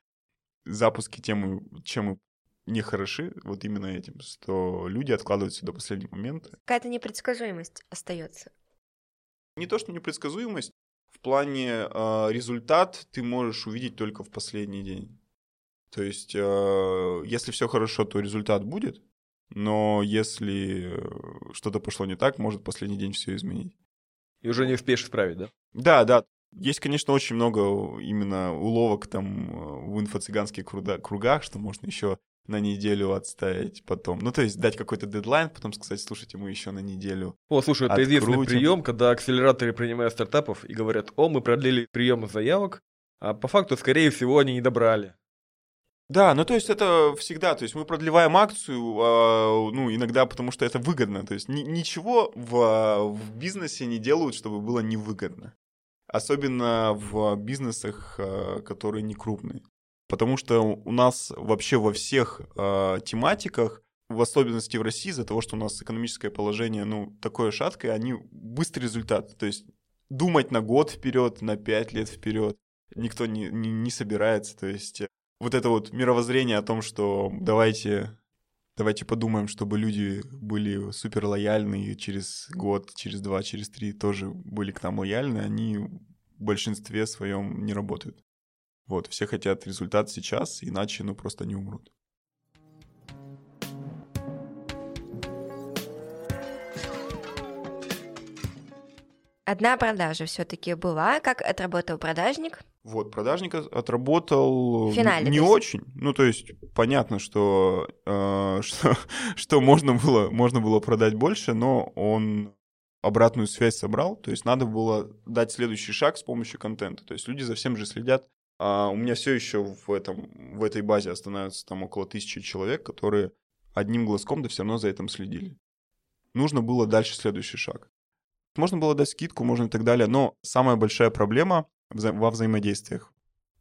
Запуски темы, чем мы не хороши, вот именно этим, что люди откладываются до последнего момента. Какая-то непредсказуемость остается. Не то, что непредсказуемость, в плане э, результат ты можешь увидеть только в последний день. То есть, э, если все хорошо, то результат будет, но если э, что-то пошло не так, может последний день все изменить. И уже не успеешь исправить, да? Да, да. Есть, конечно, очень много именно уловок там э, в инфо-цыганских кругах, что можно еще на неделю отставить потом. Ну, то есть дать какой-то дедлайн, потом сказать, слушайте, мы еще на неделю. О, слушай, это известный Открутим. прием, когда акселераторы принимают стартапов и говорят, о, мы продлили прием заявок, а по факту, скорее всего, они не добрали. Да, ну то есть это всегда, то есть мы продлеваем акцию, а, ну иногда потому что это выгодно, то есть ни- ничего в, в бизнесе не делают, чтобы было невыгодно. Особенно в бизнесах, а, которые не крупные. Потому что у нас вообще во всех а, тематиках, в особенности в России, из-за того, что у нас экономическое положение, ну, такое шаткое, они быстрый результат. То есть думать на год вперед, на пять лет вперед никто не, не, не собирается. То есть вот это вот мировоззрение о том, что давайте, давайте подумаем, чтобы люди были супер лояльны и через год, через два, через три тоже были к нам лояльны, они в большинстве своем не работают. Вот, все хотят результат сейчас, иначе, ну, просто не умрут. Одна продажа все-таки была. Как отработал продажник? Вот, продажник от- отработал финале, не очень. Ну, то есть, понятно, что, э, что, что можно, было, можно было продать больше, но он обратную связь собрал. То есть, надо было дать следующий шаг с помощью контента. То есть, люди за всем же следят. А у меня все еще в, этом, в этой базе останавливается там около тысячи человек, которые одним глазком да все равно за этим следили. Нужно было дальше следующий шаг. Можно было дать скидку, можно и так далее, но самая большая проблема вза- во взаимодействиях.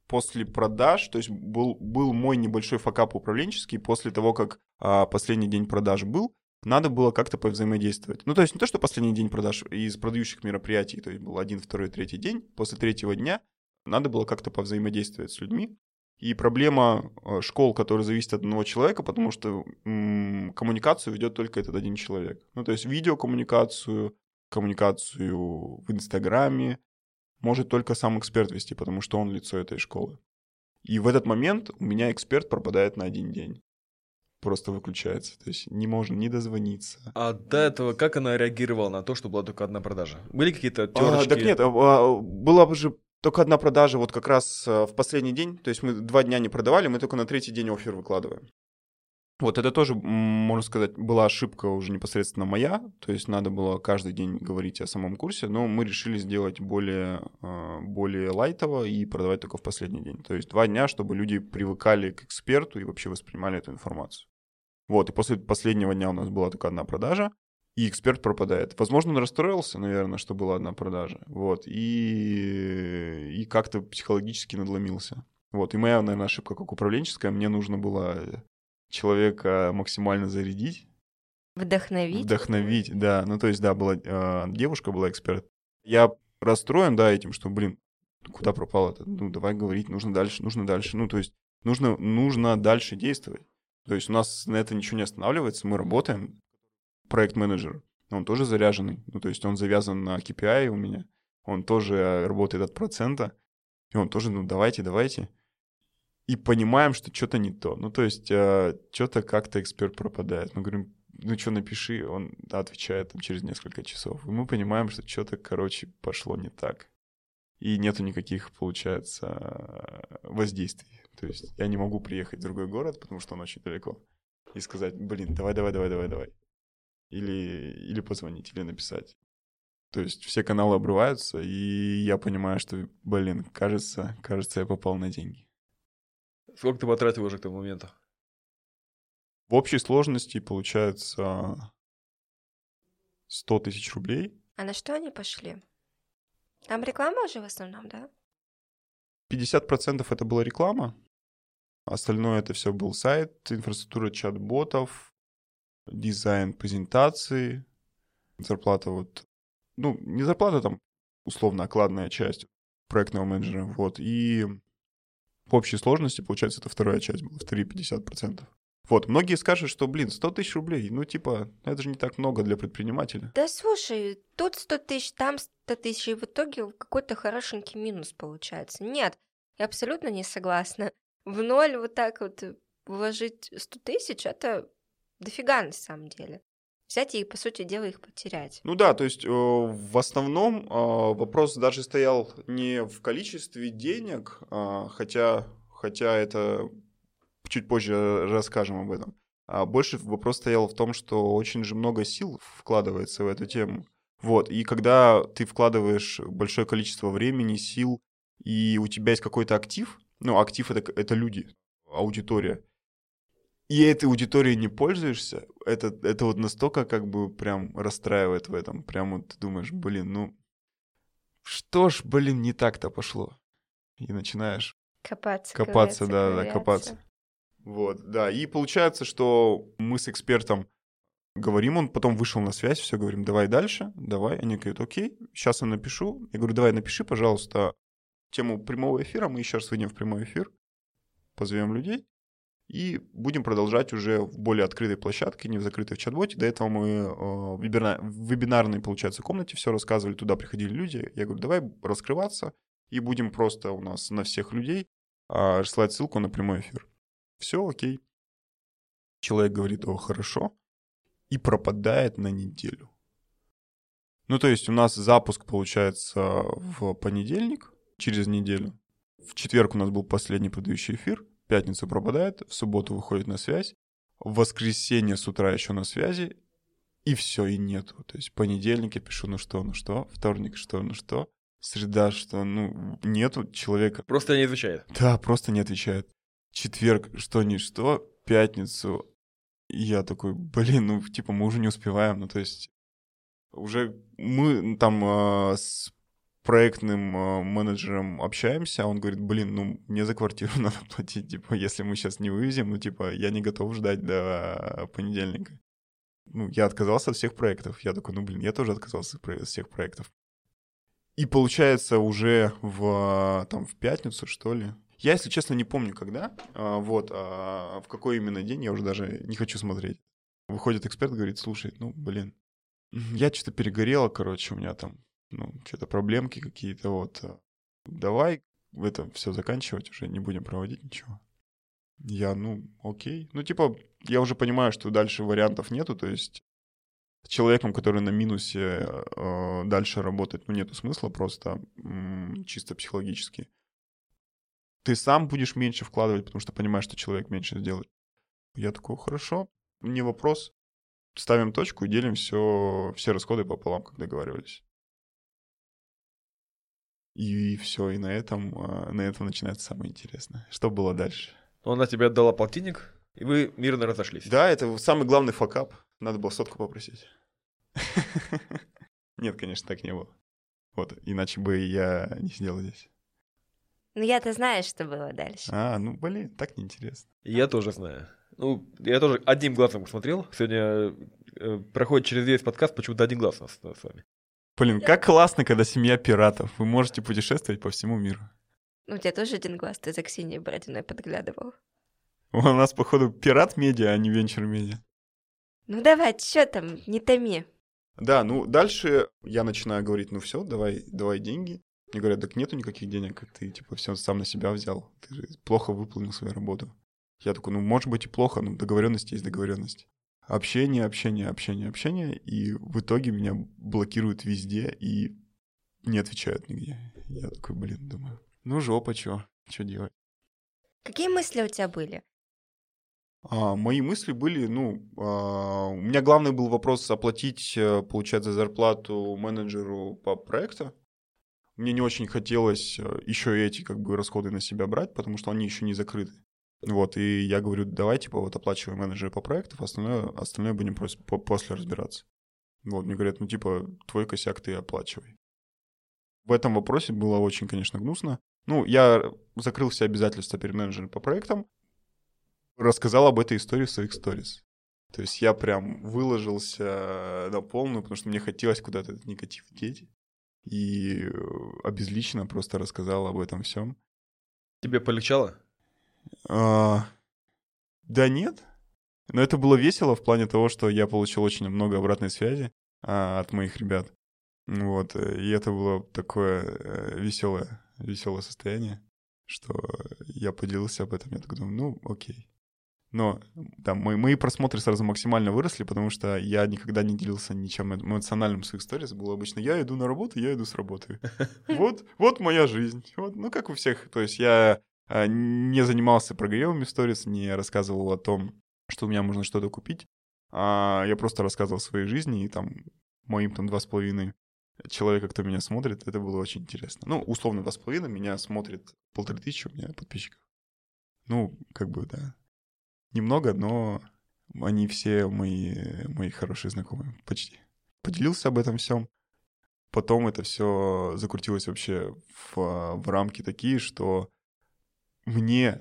После продаж, то есть был, был мой небольшой факап управленческий, после того, как а, последний день продаж был, надо было как-то повзаимодействовать. Ну, то есть не то, что последний день продаж из продающих мероприятий, то есть был один, второй, третий день, после третьего дня надо было как-то повзаимодействовать с людьми. И проблема э, школ, которые зависят от одного человека, потому что м, коммуникацию ведет только этот один человек. Ну, то есть видеокоммуникацию, коммуникацию в Инстаграме может только сам эксперт вести, потому что он лицо этой школы. И в этот момент у меня эксперт пропадает на один день. Просто выключается. То есть не можно ни дозвониться. А до этого как она реагировала на то, что была только одна продажа? Были какие-то А, терочки? так нет, а, а, была бы же только одна продажа вот как раз а, в последний день. То есть мы два дня не продавали, мы только на третий день офер выкладываем. Вот это тоже, можно сказать, была ошибка уже непосредственно моя. То есть надо было каждый день говорить о самом курсе, но мы решили сделать более, а, более лайтово и продавать только в последний день. То есть два дня, чтобы люди привыкали к эксперту и вообще воспринимали эту информацию. Вот, и после последнего дня у нас была только одна продажа, и эксперт пропадает. Возможно, он расстроился, наверное, что была одна продажа. Вот, и, и как-то психологически надломился. Вот, и моя, наверное, ошибка как управленческая, мне нужно было человека максимально зарядить, Вдохновить? вдохновить, да. Ну, то есть, да, была э, девушка была эксперт. Я расстроен, да, этим, что, блин, куда пропал это? Ну, давай говорить, нужно дальше, нужно дальше. Ну, то есть, нужно, нужно дальше действовать. То есть, у нас на это ничего не останавливается, мы работаем. Проект-менеджер, он тоже заряженный. Ну, то есть, он завязан на KPI у меня. Он тоже работает от процента. И он тоже, ну, давайте, давайте. И понимаем, что что-то не то. Ну, то есть, что-то как-то эксперт пропадает. Мы говорим, ну что, напиши, он отвечает там, через несколько часов. И мы понимаем, что что-то, короче, пошло не так. И нету никаких, получается, воздействий. То есть я не могу приехать в другой город, потому что он очень далеко, и сказать, блин, давай, давай, давай, давай, давай. Или, или позвонить, или написать. То есть все каналы обрываются, и я понимаю, что, блин, кажется, кажется, я попал на деньги. Сколько ты потратил уже к тому моменту? В общей сложности получается 100 тысяч рублей. А на что они пошли? Там реклама уже в основном, да? 50% это была реклама, остальное это все был сайт, инфраструктура чат-ботов, дизайн презентации, зарплата вот, ну, не зарплата там, условно, окладная часть проектного менеджера, вот, и в общей сложности, получается, это вторая часть была, вторые 50%. Вот, многие скажут, что, блин, 100 тысяч рублей, ну, типа, это же не так много для предпринимателя. Да слушай, тут 100 тысяч, там 100 тысяч, и в итоге какой-то хорошенький минус получается. Нет, я абсолютно не согласна. В ноль вот так вот вложить 100 тысяч, это дофига на самом деле. Взять и, по сути дела, их потерять. Ну да, то есть э, в основном э, вопрос даже стоял не в количестве денег, э, хотя, хотя это чуть позже расскажем об этом. А больше вопрос стоял в том, что очень же много сил вкладывается в эту тему. Вот, и когда ты вкладываешь большое количество времени, сил, и у тебя есть какой-то актив, ну, актив это, это люди, аудитория, и этой аудиторией не пользуешься, это, это вот настолько как бы прям расстраивает в этом. Прям вот ты думаешь, блин, ну, что ж, блин, не так-то пошло. И начинаешь Копаться, копаться, да, да, копаться. Вот, да. И получается, что мы с экспертом говорим, он потом вышел на связь, все, говорим, давай дальше, давай. Они говорят, окей, сейчас я напишу. Я говорю, давай напиши, пожалуйста, тему прямого эфира. Мы еще раз выйдем в прямой эфир, позовем людей и будем продолжать уже в более открытой площадке, не в закрытой в чат-боте. До этого мы э, в, вебина- в вебинарной, получается, комнате все рассказывали, туда приходили люди. Я говорю, давай раскрываться, и будем просто у нас на всех людей а, слать ссылку на прямой эфир. Все окей. Человек говорит, о, хорошо, и пропадает на неделю. Ну, то есть у нас запуск получается в понедельник, через неделю. В четверг у нас был последний продающий эфир, в пятницу пропадает, в субботу выходит на связь, в воскресенье с утра еще на связи, и все, и нету. То есть понедельник я пишу, ну что, ну что, вторник что, ну что, среда что, ну нету человека. Просто не изучает. Да, просто не отвечает. Четверг что, ни что, пятницу и я такой, блин, ну типа мы уже не успеваем, ну то есть уже мы там э, с проектным э, менеджером общаемся, а он говорит, блин, ну мне за квартиру надо платить, типа, если мы сейчас не вывезем, ну типа я не готов ждать до понедельника. Ну, я отказался от всех проектов. Я такой, ну блин, я тоже отказался от всех проектов. И получается уже в, там, в пятницу, что ли, я, если честно, не помню, когда, а, вот, а в какой именно день, я уже даже не хочу смотреть. Выходит эксперт, говорит, слушай, ну, блин, я что-то перегорела, короче, у меня там, ну, что-то проблемки какие-то, вот. Давай это все заканчивать уже, не будем проводить ничего. Я, ну, окей. Ну, типа, я уже понимаю, что дальше вариантов нету, то есть с человеком, который на минусе э, дальше работать, ну, нету смысла просто м- чисто психологически ты сам будешь меньше вкладывать, потому что понимаешь, что человек меньше сделает. Я такой, хорошо, не вопрос. Ставим точку и делим все, все расходы пополам, как договаривались. И все, и на этом, на этом начинается самое интересное. Что было дальше? Она тебе отдала полтинник, и вы мирно разошлись. Да, это самый главный факап. Надо было сотку попросить. Нет, конечно, так не было. Вот, иначе бы я не сидел здесь. Ну, я-то знаю, что было дальше. А, ну, блин, так неинтересно. Я тоже знаю. Ну, я тоже одним глазом посмотрел. Сегодня э, проходит через весь подкаст почему-то один глаз у нас с вами. Блин, как классно, когда семья пиратов. Вы можете путешествовать по всему миру. Ну, у тебя тоже один глаз, ты за Ксенией Бородиной подглядывал. У нас, походу, пират медиа, а не венчур медиа. Ну, давай, что там, не томи. Да, ну, дальше я начинаю говорить, ну все, давай, давай деньги. Мне говорят, так нету никаких денег, как ты, типа, все сам на себя взял. Ты же плохо выполнил свою работу. Я такой, ну, может быть и плохо, но договоренность есть договоренность. Общение, общение, общение, общение, и в итоге меня блокируют везде и не отвечают нигде. Я такой, блин, думаю, ну жопа, чё, чё делать? Какие мысли у тебя были? А, мои мысли были, ну, а, у меня главный был вопрос оплатить, э, получается, зарплату менеджеру по проекту. Мне не очень хотелось э, еще эти как бы расходы на себя брать, потому что они еще не закрыты. Вот, и я говорю, давай, типа, вот оплачиваем менеджера по проекту, остальное, остальное будем просто после разбираться. Вот, мне говорят, ну, типа, твой косяк ты оплачивай. В этом вопросе было очень, конечно, гнусно. Ну, я закрыл все обязательства перед менеджером по проектам, рассказал об этой истории в своих сторис. То есть я прям выложился на полную, потому что мне хотелось куда-то этот негатив деть. И э, обезлично просто рассказал об этом всем. Тебе полегчало? А, да нет. Но это было весело в плане того, что я получил очень много обратной связи а, от моих ребят. Вот, э, и это было такое э, веселое, веселое состояние, что я поделился об этом, я такой думаю, ну, окей. Но там мои, мои просмотры сразу максимально выросли, потому что я никогда не делился ничем эмоциональным в своих сторис. Было обычно, я иду на работу, я иду с работы. Вот, вот моя жизнь. Вот, ну, как у всех. То есть я не занимался прогревами в сторис, не рассказывал о том, что у меня можно что-то купить. А я просто рассказывал о своей жизни, и там моим там два с половиной человека, кто меня смотрит, это было очень интересно. Ну, условно, два с половиной, меня смотрит полторы тысячи у меня подписчиков. Ну, как бы, да. Немного, но они все мои, мои хорошие знакомые, почти. Поделился об этом всем. Потом это все закрутилось вообще в, в рамки такие, что мне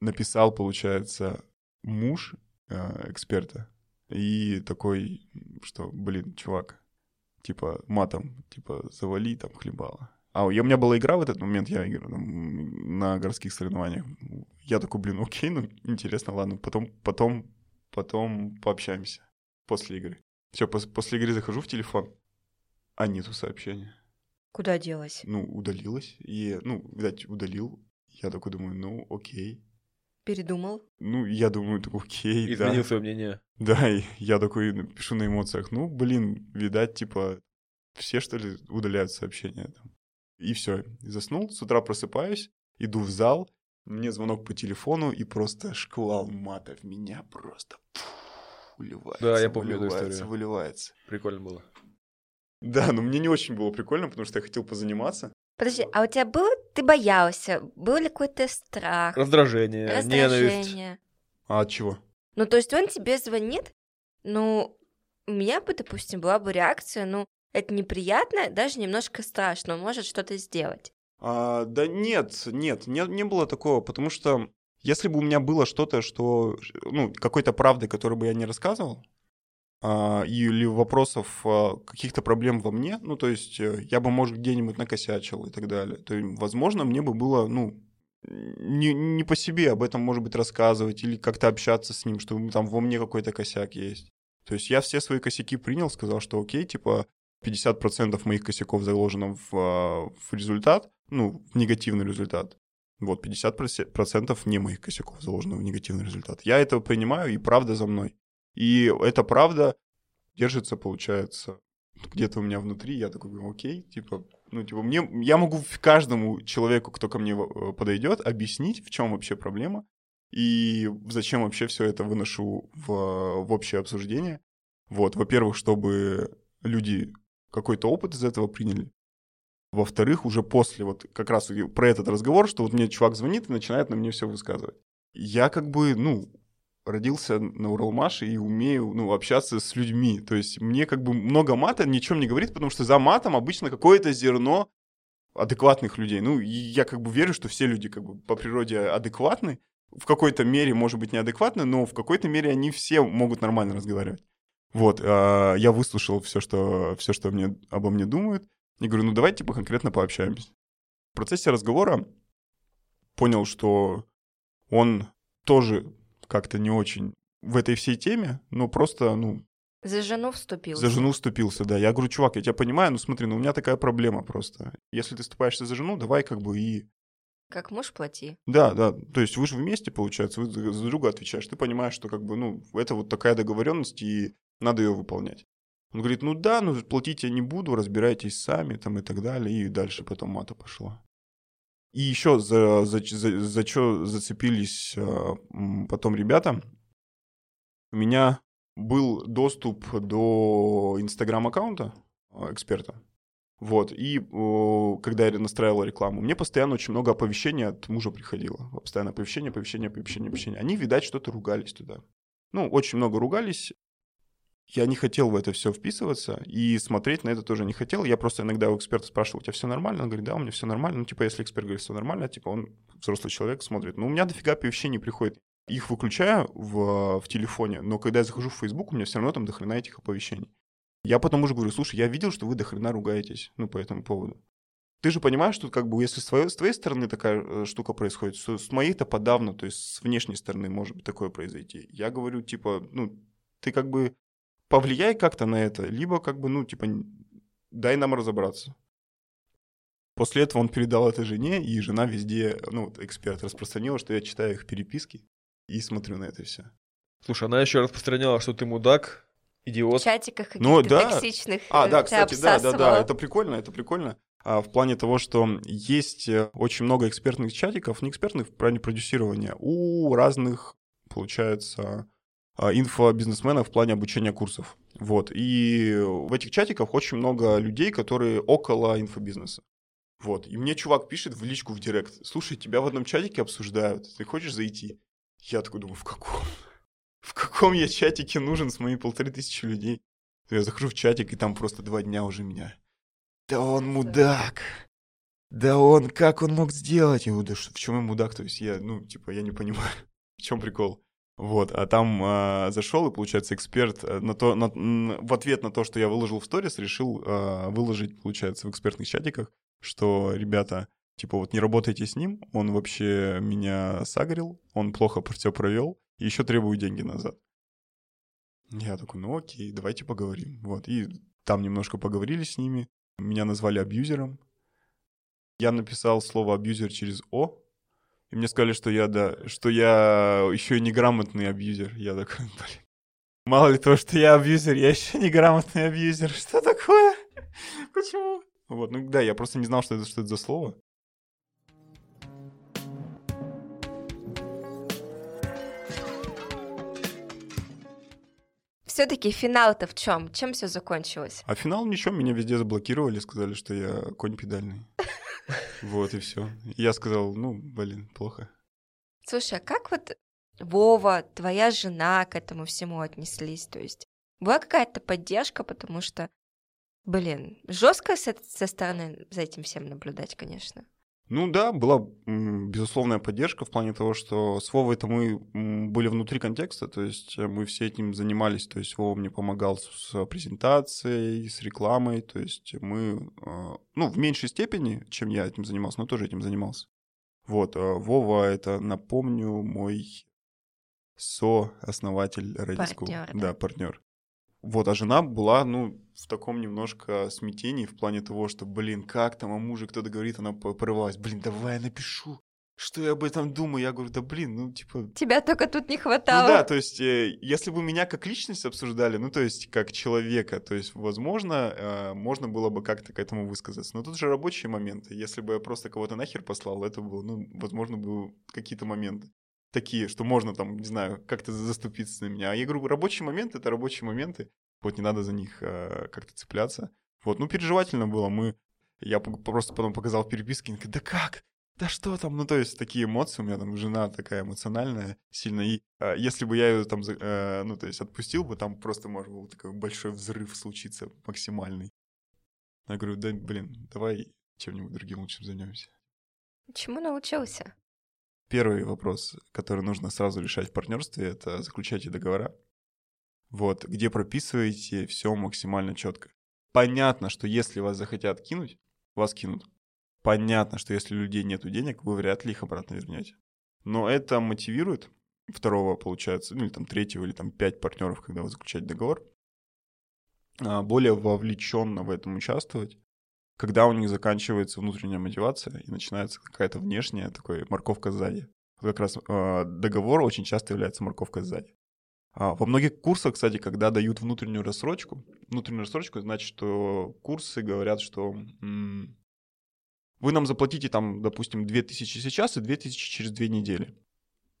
написал, получается, муж э, эксперта и такой, что, блин, чувак, типа матом, типа завали там хлебала. А у меня была игра в этот момент, я играл на городских соревнованиях. Я такой, блин, окей, ну интересно, ладно, потом, потом, потом пообщаемся после игры. Все, пос- после игры захожу в телефон, а нету сообщения. Куда делась? Ну, удалилась. И, ну, видать, удалил. Я такой думаю, ну, окей. Передумал? Ну, я думаю, окей, Изменил да. свое мнение. Да, и я такой пишу на эмоциях, ну, блин, видать, типа, все, что ли, удаляют сообщения там. И все, заснул, с утра просыпаюсь, иду в зал, мне звонок по телефону, и просто шквал мата в меня просто выливается. Да, я помню эту выливается, историю. Выливается. Прикольно было. Да, но мне не очень было прикольно, потому что я хотел позаниматься. Подожди, а у тебя было, ты боялся, был ли какой-то страх, Раздражение, ненависть. раздражение? А от чего? Ну, то есть он тебе звонит, ну, у меня бы, допустим, была бы реакция, ну, это неприятно, даже немножко страшно, он может что-то сделать. А, да нет, нет, не, не было такого, потому что если бы у меня было что-то, что, ну, какой-то правды, которую бы я не рассказывал, или вопросов а, каких-то проблем во мне, ну, то есть э, я бы, может, где-нибудь накосячил и так далее, то, возможно, мне бы было, ну, не, не по себе об этом, может быть, рассказывать или как-то общаться с ним, что там во мне какой-то косяк есть. То есть я все свои косяки принял, сказал, что окей, типа 50% моих косяков заложено в, а, в результат, ну, в негативный результат. Вот, 50% не моих косяков заложено в негативный результат. Я это принимаю, и правда за мной. И эта правда держится, получается, где-то у меня внутри. Я такой говорю, окей, типа, ну, типа, мне, я могу каждому человеку, кто ко мне э, подойдет, объяснить, в чем вообще проблема, и зачем вообще все это выношу в, в общее обсуждение. Вот, во-первых, чтобы люди какой-то опыт из этого приняли. Во-вторых, уже после вот как раз про этот разговор, что вот мне чувак звонит и начинает на мне все высказывать. Я как бы, ну, родился на Уралмаше и умею, ну, общаться с людьми. То есть мне как бы много мата ничем не говорит, потому что за матом обычно какое-то зерно адекватных людей. Ну, я как бы верю, что все люди как бы по природе адекватны. В какой-то мере, может быть, неадекватны, но в какой-то мере они все могут нормально разговаривать. Вот, э, я выслушал все, что, все, что мне, обо мне думают, и говорю, ну давайте типа конкретно пообщаемся. В процессе разговора понял, что он тоже как-то не очень в этой всей теме, но просто, ну... За жену вступился. За жену вступился, да. Я говорю, чувак, я тебя понимаю, но смотри, ну у меня такая проблема просто. Если ты вступаешься за жену, давай как бы и Как муж плати. Да, да. То есть вы же вместе, получается, вы за за друга отвечаешь. Ты понимаешь, что как бы, ну, это вот такая договоренность, и надо ее выполнять. Он говорит, ну да, ну платить я не буду, разбирайтесь сами, там и так далее. И дальше потом мата пошла. И еще за, за, за, за что зацепились а, потом ребята, у меня был доступ до инстаграм-аккаунта а, эксперта. Вот, и о, когда я настраивал рекламу, мне постоянно очень много оповещений от мужа приходило. Постоянно оповещения, оповещения, оповещения, оповещения. Они, видать, что-то ругались туда. Ну, очень много ругались. Я не хотел в это все вписываться и смотреть на это тоже не хотел. Я просто иногда у эксперта спрашивал, у тебя все нормально? Он говорит, да, у меня все нормально. Ну, типа, если эксперт говорит, все нормально, типа, он взрослый человек смотрит. Но у меня дофига оповещений приходит. Их выключаю в, в телефоне, но когда я захожу в Facebook, у меня все равно там дохрена этих оповещений. Я потом уже говорю, слушай, я видел, что вы дохрена ругаетесь, ну, по этому поводу. Ты же понимаешь, что как бы если с твоей, с твоей стороны такая э, штука происходит, с, с моей-то подавно, то есть с внешней стороны может быть такое произойти. Я говорю, типа, ну, ты как бы повлияй как-то на это, либо как бы, ну, типа, дай нам разобраться. После этого он передал это жене, и жена везде, ну, вот эксперт распространила, что я читаю их переписки и смотрю на это все. Слушай, она еще распространяла, что ты мудак, В идиот. чатиках каких-то Ну, да. токсичных А, э, да, тебя кстати, да, да, да, это прикольно, это прикольно. А, в плане того, что есть э, очень много экспертных чатиков, не экспертных в плане продюсирования, у разных, получается, а, инфобизнесменов в плане обучения курсов. Вот. И в этих чатиках очень много людей, которые около инфобизнеса. Вот. И мне чувак пишет в личку в директ, слушай, тебя в одном чатике обсуждают, ты хочешь зайти? Я такой думаю, в каком? В каком я чатике нужен с моими полторы тысячи людей? Я захожу в чатик, и там просто два дня уже меня. Да он мудак. Да он, как он мог сделать? Я говорю, да что, в чем я мудак? То есть я, ну, типа, я не понимаю, в чем прикол. Вот, а там а, зашел, и, получается, эксперт а, на то, на- в ответ на то, что я выложил в сторис, решил а, выложить, получается, в экспертных чатиках, что, ребята, типа, вот не работайте с ним, он вообще меня сагрил, он плохо все провел, и еще требует деньги назад. Я такой, ну окей, давайте поговорим. Вот, и там немножко поговорили с ними, меня назвали абьюзером. Я написал слово абьюзер через О, и мне сказали, что я, да, что я еще и неграмотный абьюзер. Я такой, блин. Мало ли того, что я абьюзер, я еще неграмотный абьюзер. Что такое? Почему? Вот, ну да, я просто не знал, что это, что это за слово. Все-таки финал-то в чем? Чем все закончилось? А финал ничего, меня везде заблокировали, сказали, что я конь педальный. Вот и все. Я сказал, ну, блин, плохо. Слушай, а как вот Вова, твоя жена к этому всему отнеслись? То есть была какая-то поддержка, потому что, блин, жестко со, стороны за этим всем наблюдать, конечно. Ну да, была безусловная поддержка в плане того, что с Вовой-то мы м, были внутри контекста, то есть э, мы все этим занимались, то есть Вова мне помогал с, презентацией, с рекламой, то есть мы, э, ну, в меньшей степени, чем я этим занимался, но тоже этим занимался. Вот, э, Вова, это, напомню, мой со-основатель School. Партнёр, да. Да, партнер. Вот, а жена была, ну, в таком немножко смятении в плане того, что, блин, как там о муже кто-то говорит, она порывалась, блин, давай я напишу, что я об этом думаю. Я говорю, да блин, ну, типа, Тебя только тут не ну хватало. да, то есть, э, если бы меня как личность обсуждали, ну, то есть, как человека, то есть, возможно, э, можно было бы как-то к этому высказаться. Но тут же рабочие моменты. Если бы я просто кого-то нахер послал, это было, ну, возможно, бы какие-то моменты такие, что можно там, не знаю, как-то заступиться на меня. А я говорю, рабочие моменты — это рабочие моменты. Вот не надо за них э, как-то цепляться. Вот, ну, переживательно было. Мы... Я просто потом показал в переписке, говорит, да как? да что там, ну то есть такие эмоции, у меня там жена такая эмоциональная сильно, и э, если бы я ее там, э, ну то есть отпустил бы, там просто может был такой большой взрыв случиться максимальный. Я говорю, да блин, давай чем-нибудь другим лучше займемся. Чему научился? Первый вопрос, который нужно сразу решать в партнерстве, это заключайте договора. Вот, где прописываете все максимально четко. Понятно, что если вас захотят кинуть, вас кинут. Понятно, что если у людей нет денег, вы вряд ли их обратно вернете. Но это мотивирует второго, получается, ну или там третьего, или там пять партнеров, когда вы заключаете договор, а, более вовлеченно в этом участвовать. Когда у них заканчивается внутренняя мотивация и начинается какая-то внешняя такой морковка сзади. Как раз э, договор очень часто является морковкой сзади. А, во многих курсах, кстати, когда дают внутреннюю рассрочку, внутреннюю рассрочку, значит, что курсы говорят, что м- вы нам заплатите там, допустим, 2000 сейчас и 2000 через две недели.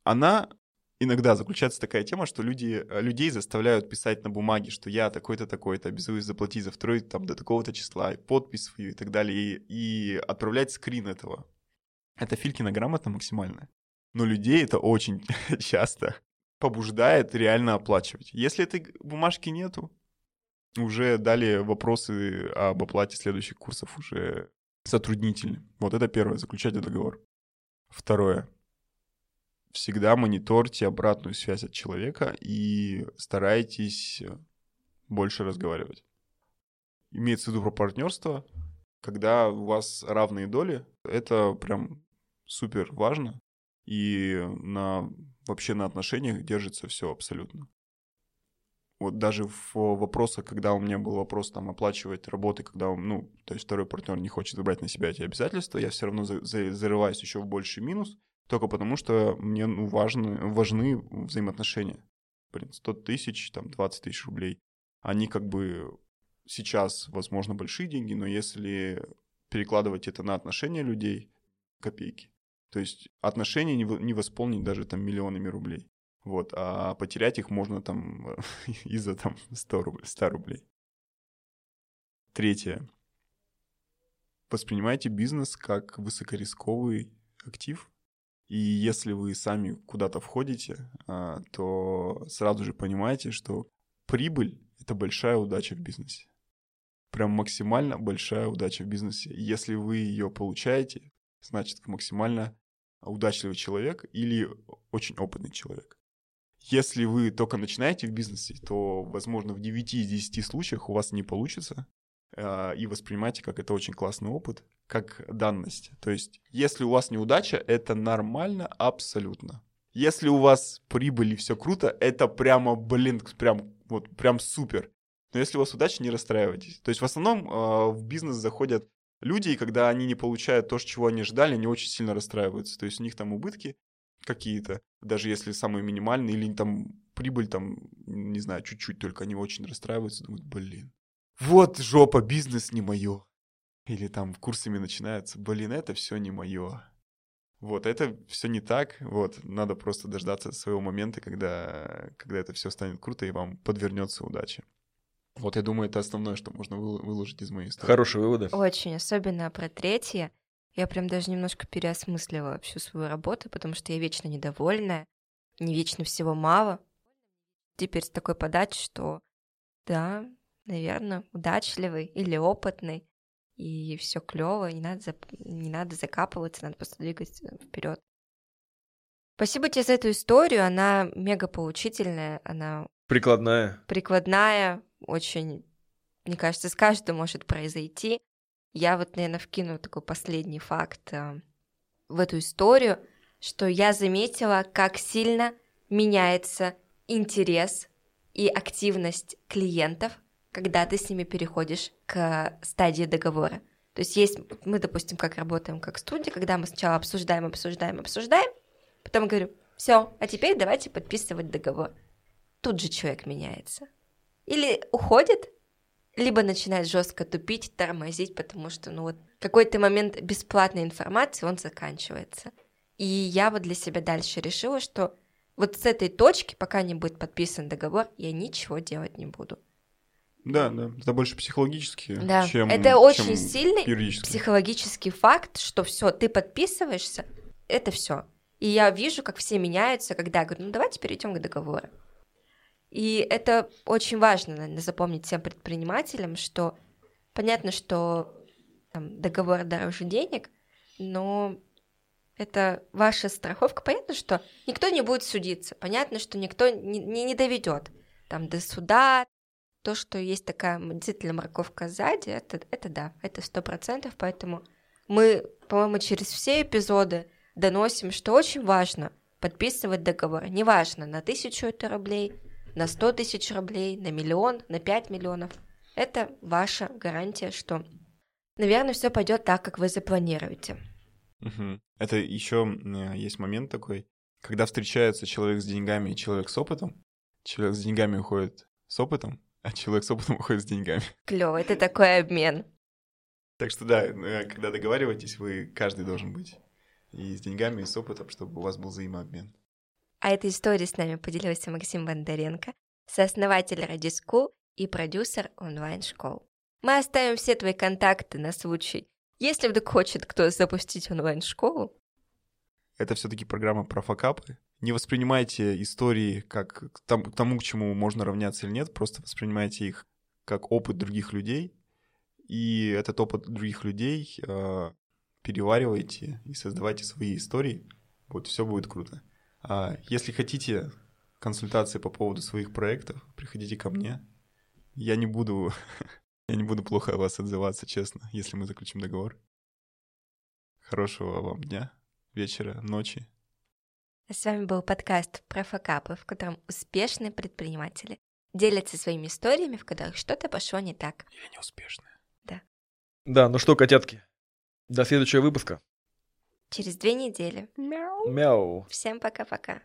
Она иногда заключается такая тема, что люди, э, людей заставляют писать на бумаге, что я такой-то, такой-то, обязуюсь заплатить за второй там до такого-то числа, подпись свою и так далее, и, и отправлять скрин этого. Это Филькина грамота максимальная. Но людей это очень часто побуждает реально оплачивать. Если этой бумажки нету, уже далее вопросы об оплате следующих курсов уже затруднительны. Вот это первое, заключайте договор. Второе. Всегда мониторьте обратную связь от человека и старайтесь больше разговаривать. Имеется в виду про партнерство, когда у вас равные доли, это прям супер важно. И на, вообще на отношениях держится все абсолютно. Вот даже в вопросах, когда у меня был вопрос там оплачивать работы, когда, ну, то есть второй партнер не хочет брать на себя эти обязательства, я все равно за, за, зарываюсь еще в больший минус, только потому что мне ну, важны, важны взаимоотношения. Блин, 100 тысяч, там, 20 тысяч рублей. Они как бы сейчас, возможно, большие деньги, но если перекладывать это на отношения людей, копейки. То есть отношения не, не восполнить даже там миллионами рублей. Вот, а потерять их можно там из-за там 100 рублей, 100 рублей. Третье. Воспринимайте бизнес как высокорисковый актив. И если вы сами куда-то входите, а, то сразу же понимаете, что прибыль — это большая удача в бизнесе. Прям максимально большая удача в бизнесе. Если вы ее получаете, значит, вы максимально удачливый человек или очень опытный человек. Если вы только начинаете в бизнесе, то, возможно, в 9 из 10 случаях у вас не получится, и воспринимайте как это очень классный опыт, как данность. То есть, если у вас неудача, это нормально абсолютно. Если у вас прибыль и все круто, это прямо, блин, прям, вот, прям супер. Но если у вас удача, не расстраивайтесь. То есть, в основном э, в бизнес заходят люди, и когда они не получают то, чего они ждали, они очень сильно расстраиваются. То есть у них там убытки, какие-то, даже если самые минимальные, или там прибыль там, не знаю, чуть-чуть только, они очень расстраиваются, думают, блин, вот жопа, бизнес не мое. Или там курсами начинается, блин, это все не мое. Вот, это все не так, вот, надо просто дождаться своего момента, когда, когда это все станет круто и вам подвернется удача. Вот, я думаю, это основное, что можно выложить из моей истории. Хорошие выводы. Очень, особенно про третье. Я прям даже немножко переосмыслила всю свою работу, потому что я вечно недовольная, не вечно всего мало. Теперь с такой подачей, что да, наверное, удачливый или опытный, и все клево, не надо, зап... не надо закапываться, надо просто двигаться вперед. Спасибо тебе за эту историю, она мега поучительная, она прикладная, прикладная, очень, мне кажется, с каждым может произойти. Я вот, наверное, вкину такой последний факт э, в эту историю, что я заметила, как сильно меняется интерес и активность клиентов, когда ты с ними переходишь к стадии договора. То есть есть, мы, допустим, как работаем как студия, когда мы сначала обсуждаем, обсуждаем, обсуждаем, потом говорю, все, а теперь давайте подписывать договор. Тут же человек меняется. Или уходит, либо начинает жестко тупить, тормозить, потому что, ну вот, какой-то момент бесплатной информации, он заканчивается. И я вот для себя дальше решила, что вот с этой точки, пока не будет подписан договор, я ничего делать не буду. Да, да, это больше психологически, да. чем Это очень чем сильный психологический факт, что все, ты подписываешься, это все. И я вижу, как все меняются, когда я говорю, ну давайте перейдем к договору. И это очень важно, наверное, запомнить всем предпринимателям, что понятно, что там, договор дороже денег, но это ваша страховка. Понятно, что никто не будет судиться, понятно, что никто не, не, не доведет там до суда. То, что есть такая действительно морковка сзади, это, это да, это сто процентов, поэтому мы, по-моему, через все эпизоды доносим, что очень важно подписывать договор. Неважно, на тысячу это рублей, на 100 тысяч рублей, на миллион, на 5 миллионов. Это ваша гарантия, что наверное, все пойдет так, как вы запланируете. Мгм. Это еще есть момент такой, когда встречается человек с деньгами и человек с опытом, человек с деньгами уходит с опытом, а человек с опытом уходит с деньгами. Клево, это такой обмен. Так что да, э, когда договариваетесь, вы каждый должен быть и с деньгами, и с опытом, чтобы у вас был взаимообмен. А этой историей с нами поделился Максим Бондаренко, сооснователь Радиску и продюсер онлайн-школ. Мы оставим все твои контакты на случай, если вдруг хочет кто запустить онлайн-школу. Это все-таки программа про факапы. Не воспринимайте истории как к тому, к чему можно равняться или нет, просто воспринимайте их как опыт других людей, и этот опыт других людей э, переваривайте и создавайте свои истории. Вот все будет круто. А если хотите консультации по поводу своих проектов, приходите ко мне. Я не буду, я не буду плохо о вас отзываться, честно, если мы заключим договор. Хорошего вам дня, вечера, ночи. А с вами был подкаст про факапы, в котором успешные предприниматели делятся своими историями, в которых что-то пошло не так. Или неуспешные. Да, ну что, котятки, до следующего выпуска. Через две недели. Мяу. Всем пока-пока.